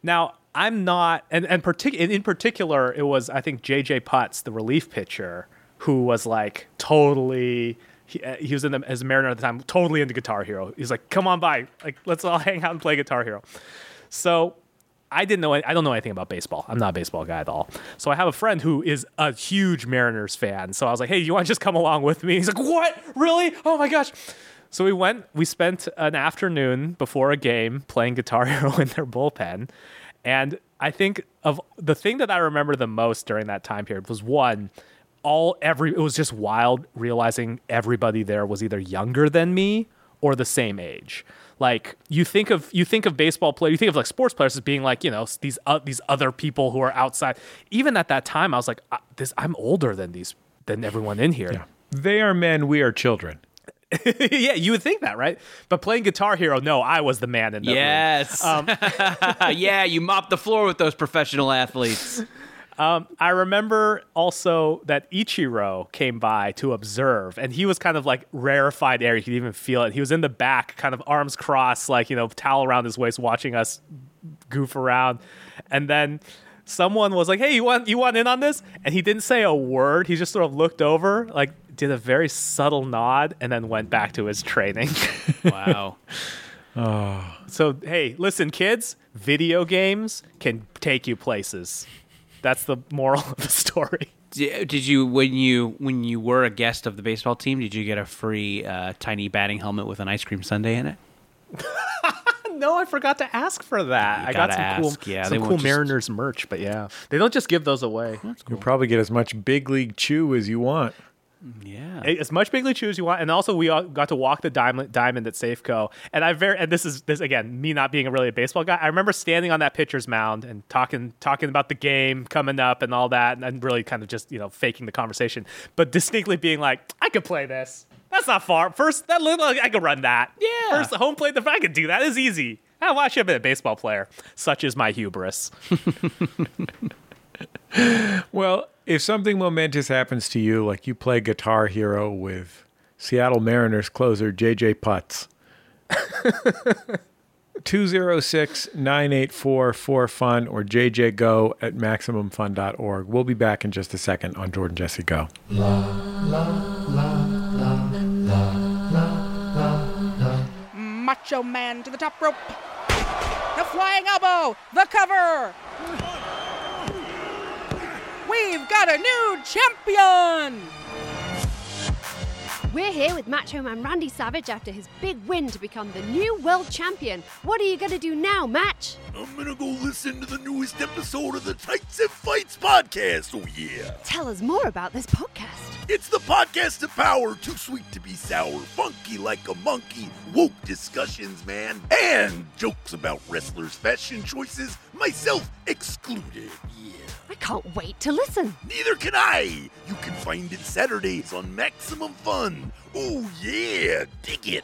Now, I'm not, and, and partic- in particular, it was, I think, JJ Putz, the relief pitcher, who was like totally, he, uh, he was in the, as a Mariner at the time, totally into Guitar Hero. He's like, come on by, like, let's all hang out and play Guitar Hero. So I didn't know, I don't know anything about baseball. I'm not a baseball guy at all. So I have a friend who is a huge Mariners fan. So I was like, hey, you want to just come along with me? He's like, what? Really? Oh my gosh. So we went, we spent an afternoon before a game playing Guitar Hero in their bullpen. And I think of the thing that I remember the most during that time period was one, all every it was just wild realizing everybody there was either younger than me or the same age. Like you think of you think of baseball players, you think of like sports players as being like you know these uh, these other people who are outside. Even at that time, I was like, this I'm older than these than everyone in here. They are men, we are children. yeah, you would think that, right? But playing Guitar Hero, no, I was the man in room. Yes. Um, yeah, you mopped the floor with those professional athletes. I remember also that Ichiro came by to observe, and he was kind of like rarefied air. You could even feel it. He was in the back, kind of arms crossed, like, you know, towel around his waist, watching us goof around. And then someone was like, Hey, you want you want in on this? And he didn't say a word. He just sort of looked over, like did a very subtle nod, and then went back to his training. Wow. so hey, listen, kids, video games can take you places. That's the moral of the story. Did did you when you when you were a guest of the baseball team? Did you get a free uh, tiny batting helmet with an ice cream sundae in it? No, I forgot to ask for that. You I got gotta some cool, yeah, some cool just- Mariners merch, but yeah, they don't just give those away. You'll probably get as much big league chew as you want. Yeah. As much Big League Chew as you want, and also we all got to walk the diamond, diamond at Safeco. And I very, and this is this again, me not being a really a baseball guy. I remember standing on that pitcher's mound and talking talking about the game coming up and all that, and really kind of just you know faking the conversation, but distinctly being like, I could play this. That's not far. First, that little I could run that. Yeah. First, the home plate. The I could do that. It's easy. I should have been a baseball player. Such is my hubris. Well, if something momentous happens to you, like you play Guitar Hero with Seattle Mariners closer JJ Putz, 206 984 4FUN or JJGo at MaximumFun.org. We'll be back in just a second on Jordan Jesse Go. La, la, la, Macho Man to the top rope. The flying elbow. The cover. We've got a new champion. We're here with Macho Man Randy Savage after his big win to become the new world champion. What are you going to do now, Match? I'm gonna go listen to the newest episode of the Tights and Fights podcast. Oh, yeah. Tell us more about this podcast. It's the podcast of power, too sweet to be sour, funky like a monkey, woke discussions, man, and jokes about wrestlers' fashion choices, myself excluded. Yeah. I can't wait to listen. Neither can I. You can find it Saturdays on Maximum Fun. Oh, yeah. Dig it.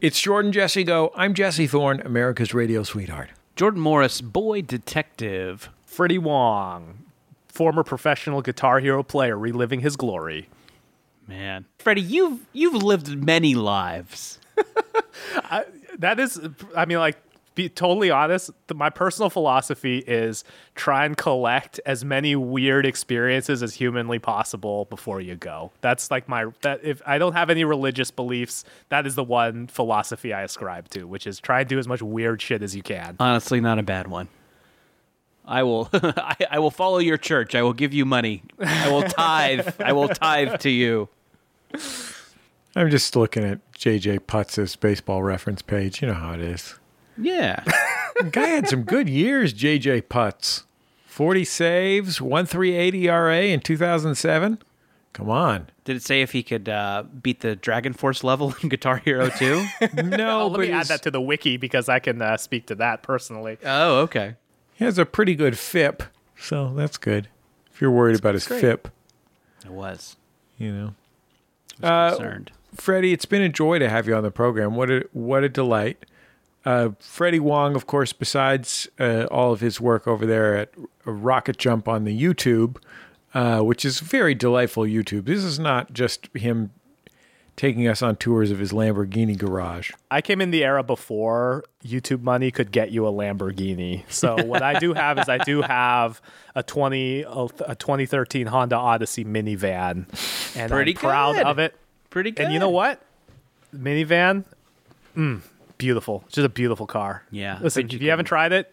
It's Jordan Jesse Go. I'm Jesse Thorne, America's radio sweetheart. Jordan Morris, boy detective. Freddie Wong, former professional Guitar Hero player, reliving his glory. Man, Freddie, you've you've lived many lives. That is, I mean, like, be totally honest. The, my personal philosophy is try and collect as many weird experiences as humanly possible before you go. That's like my that. If I don't have any religious beliefs, that is the one philosophy I ascribe to, which is try and do as much weird shit as you can. Honestly, not a bad one. I will I, I will follow your church. I will give you money. I will tithe. I will tithe to you. I'm just looking at JJ Putz's baseball reference page. You know how it is. Yeah. Guy had some good years, JJ Putz. 40 saves, 138 ERA in 2007. Come on. Did it say if he could uh, beat the Dragon Force level in Guitar Hero 2? No, Oh, let but me add that to the wiki because I can uh, speak to that personally. oh, okay. he has a pretty good FIP, so that's good. If you're worried about his great. FIP, It was. you know. I was Uh, concerned. Freddie, it's been a joy to have you on the program. What a what a delight. Uh, Freddie Wong, of course, besides uh, all of his work over there at RocketJump on the YouTube, uh, which is very delightful YouTube. This is not just him taking us on tours of his Lamborghini garage. I came in the era before YouTube money could get you a Lamborghini. So what I do have is I do have a 20 a 2013 Honda Odyssey minivan and Pretty I'm proud good. of it. Pretty good. And you know what? Minivan, mm, beautiful. Just a beautiful car. Yeah, Listen, if you you haven't tried it,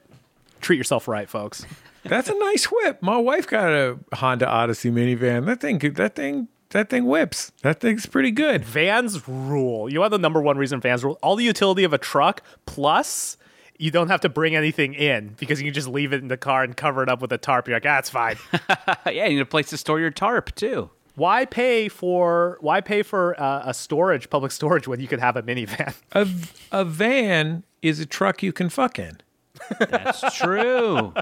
treat yourself right, folks. That's a nice whip. My wife got a Honda Odyssey minivan. That thing, that thing, that thing whips. That thing's pretty good. Vans rule. You know the number one reason vans rule? All the utility of a truck plus you don't have to bring anything in because you can just leave it in the car and cover it up with a tarp. You're like, ah, it's fine. yeah, you need a place to store your tarp too. Why pay for why pay for uh, a storage public storage when you could have a minivan? A a van is a truck you can fuck in. That's true.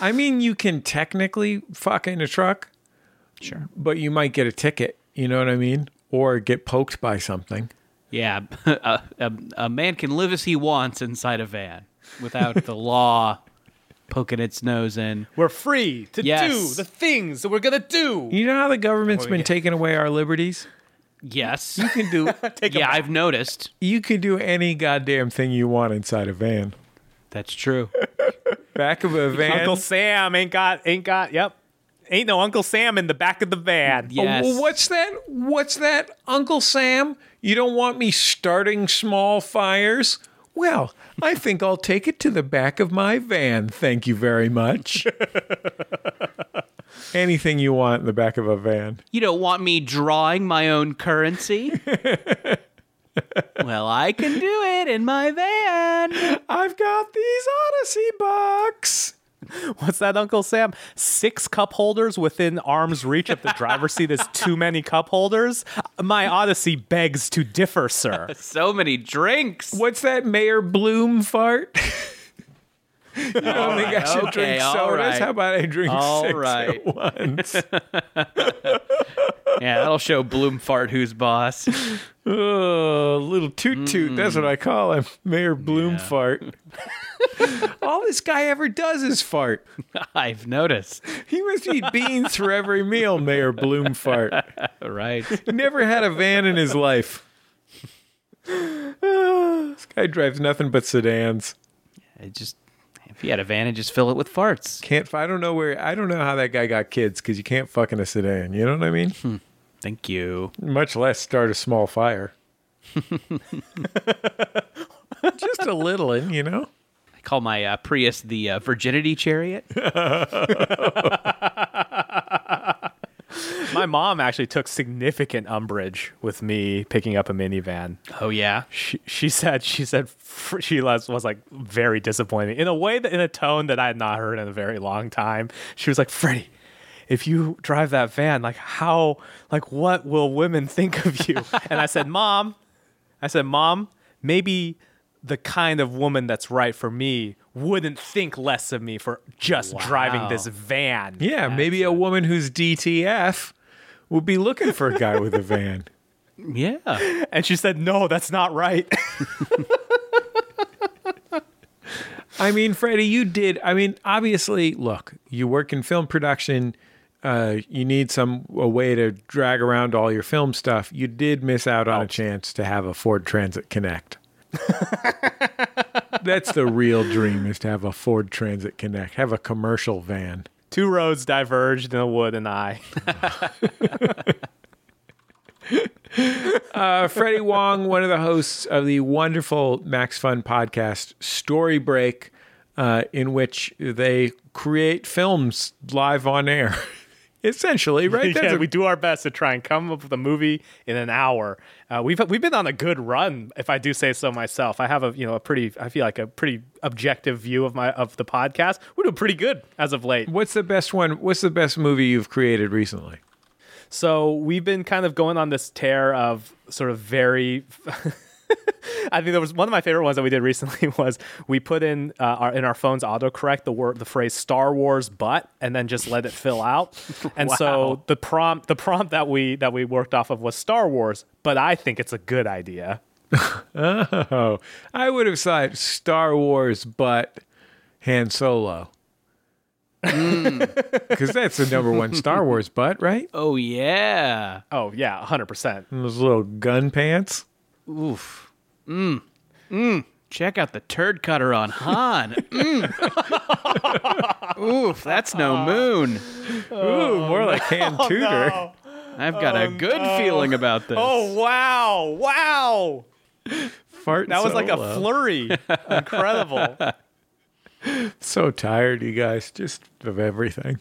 I mean, you can technically fuck in a truck, sure. but you might get a ticket. You know what I mean? Or get poked by something. Yeah, a, a, a man can live as he wants inside a van without the law poking its nose in. We're free to Yes. do the things that we're gonna do. You know how the government's oh, been get- taking away our liberties? Yes. You can do yeah, I've noticed. you can do any goddamn thing you want inside a van. That's true. Back of a van. Uncle Sam ain't got ain't got yep. Ain't no Uncle Sam in the back of the van. Oh, well, what's that? What's that, Uncle Sam? You don't want me starting small fires? Well, I think I'll take it to the back of my van. Thank you very much. Anything you want in the back of a van. You don't want me drawing my own currency? well, I can do it in my van. I've got these Odyssey bucks. What's that, Uncle Sam? Six cup holders within arm's reach of the driver's seat is too many cup holders. My Odyssey begs to differ, sir. So many drinks. What's that Mayor Bloom fart? you don't think I should okay, drink all sodas? right. How about I drink All six right. at once? Yeah, that'll show Bloom Fart who's boss. Oh, little toot toot. That's what mm. I call him. Mayor Bloom fart. All this guy ever does is fart. I've noticed. He must eat beans for every meal, Mayor Bloom fart. Right. Never had a van in his life. this guy drives nothing but sedans. It just if you had a van, and just fill it with farts. Can't. I don't know where. I don't know how that guy got kids because you can't fuck in a sedan. You know what I mean? Thank you. Much less start a small fire. Just a little, and you know. I call my uh, Prius the uh, virginity chariot. My mom actually took significant umbrage with me picking up a minivan. Oh yeah. She she said she said fr- she was, was like very disappointed in a way that in a tone that I had not heard in a very long time. She was like, "Freddie, if you drive that van, like how like what will women think of you?" and I said, "Mom, I said, "Mom, maybe the kind of woman that's right for me wouldn't think less of me for just driving this van." Yeah, maybe a woman who's DTF would be looking for a guy with a van. Yeah. And she said, "No, that's not right." I mean, Freddie, you did. I mean, obviously, look, you work in film production. Uh, you need some a way to drag around all your film stuff. You did miss out on a chance to have a Ford Transit Connect. That's the real dream: is to have a Ford Transit Connect, have a commercial van. Two roads diverged in a wood and I. Uh, Freddie Wong, one of the hosts of the wonderful Max Fun podcast, Story Break, uh, in which they create films live on air. Essentially, right? yeah, a- we do our best to try and come up with a movie in an hour. Uh, we've we've been on a good run, if I do say so myself. I have a you know a pretty I feel like a pretty objective view of my of the podcast. We're doing pretty good as of late. What's the best one? What's the best movie you've created recently? So we've been kind of going on this tear of sort of very. I think there was one of my favorite ones that we did recently was we put in uh, our in our phones autocorrect the word the phrase Star Wars butt and then just let it fill out. And so the prompt the prompt that we that we worked off of was Star Wars, but I think it's a good idea. Oh, I would have said Star Wars, butt Han Solo. Because that's the number one Star Wars butt, right? Oh yeah. Oh yeah, hundred percent. Those little gun pants. Oof. Mm. Mm. Check out the turd cutter on Han. Mm. Oof, that's no moon. Ooh, more like Han Tudor. I've got a good feeling about this. Oh wow, wow! Fart That was like a Solo. flurry. Incredible. So tired, you guys, just of everything.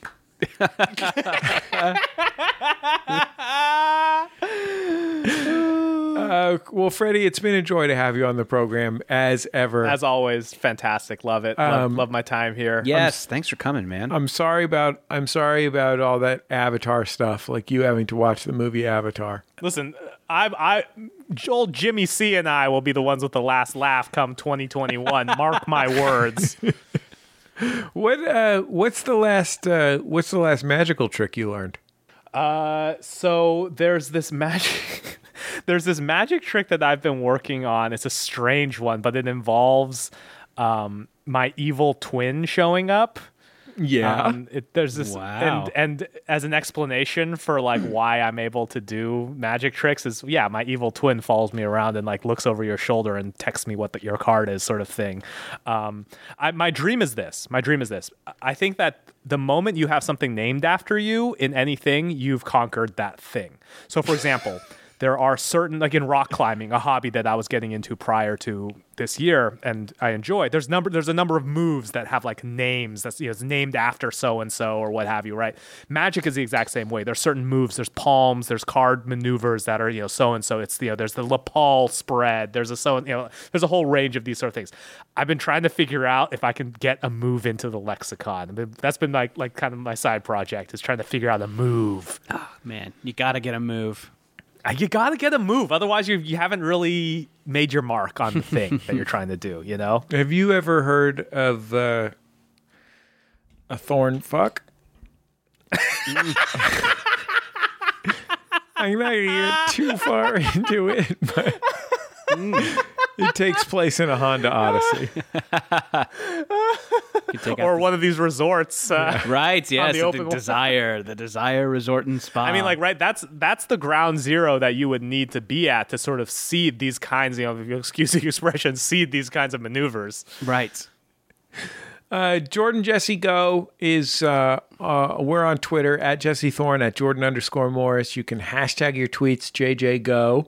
uh, well, Freddie, it's been a joy to have you on the program as ever. As always, fantastic. Love it. Love, Um, love my time here. yes, thanks for coming, man. I'm sorry about I'm sorry about all that Avatar stuff, like you having to watch the movie Avatar. Listen, I, I, Joel, Jimmy C, and I will be the ones with the last laugh come 2021. Mark my words. What uh, what's the last uh, what's the last magical trick you learned? Uh, so there's this magic. There's this magic trick that I've been working on. It's a strange one, but it involves um, my evil twin showing up. Yeah. Um, it, there's this, Wow. and and as an explanation for like why I'm able to do magic tricks is yeah, my evil twin follows me around and like looks over your shoulder and texts me what the, your card is, sort of thing. Um, I, my dream is this. My dream is this. I think that the moment you have something named after you in anything, you've conquered that thing. So, for example. There are certain, like in rock climbing, a hobby that I was getting into prior to this year, and I enjoy. There's number, there's a number of moves that have like names that's you know, it's named after so and so or what have you, right? Magic is the exact same way. There's certain moves, there's palms, there's card maneuvers that are you know so and so. It's you know there's the lapel spread, there's a so you know there's a whole range of these sort of things. I've been trying to figure out if I can get a move into the lexicon. That's been like like kind of my side project is trying to figure out a move. Oh Man, you got to get a move. Uh, You got to get a move, otherwise you you haven't really made your mark on the thing that you're trying to do. You know. Have you ever heard of uh, a thorn fuck? I'm not gonna get too far into it, but it takes place in a Honda Odyssey. You take out or the- one of these resorts. Uh, right, yes, the the, open one. desire, the desire resort and spa. I mean, like, right? That's that's the ground zero that you would need to be at to sort of seed these kinds, you know, if you excuse the expression, seed these kinds of maneuvers. right. Uh, Jordan Jesse Go is uh, uh, we're on Twitter at Jesse Thorne at Jordan underscore Morris. You can hashtag your tweets JJ Go.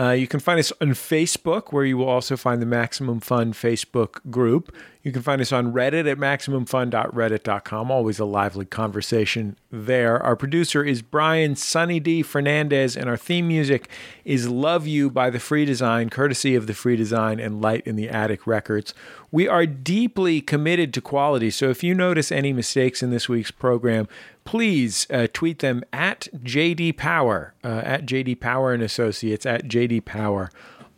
Uh, you can find us on Facebook, where you will also find the Maximum Fun Facebook group. You can find us on Reddit at MaximumFun.reddit.com. Always a lively conversation there. Our producer is Brian Sunny D. Fernandez, and our theme music is Love You by The Free Design, courtesy of The Free Design and Light in the Attic Records. We are deeply committed to quality, so if you notice any mistakes in this week's program, please uh, tweet them at JD Power, uh, at JD Power and Associates, at JD Power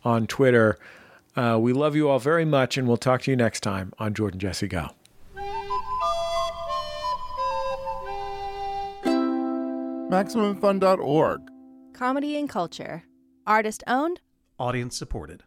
on Twitter. Uh, we love you all very much, and we'll talk to you next time on Jordan Jesse Go. MaximumFun.org. Comedy and culture. Artist owned. Audience supported.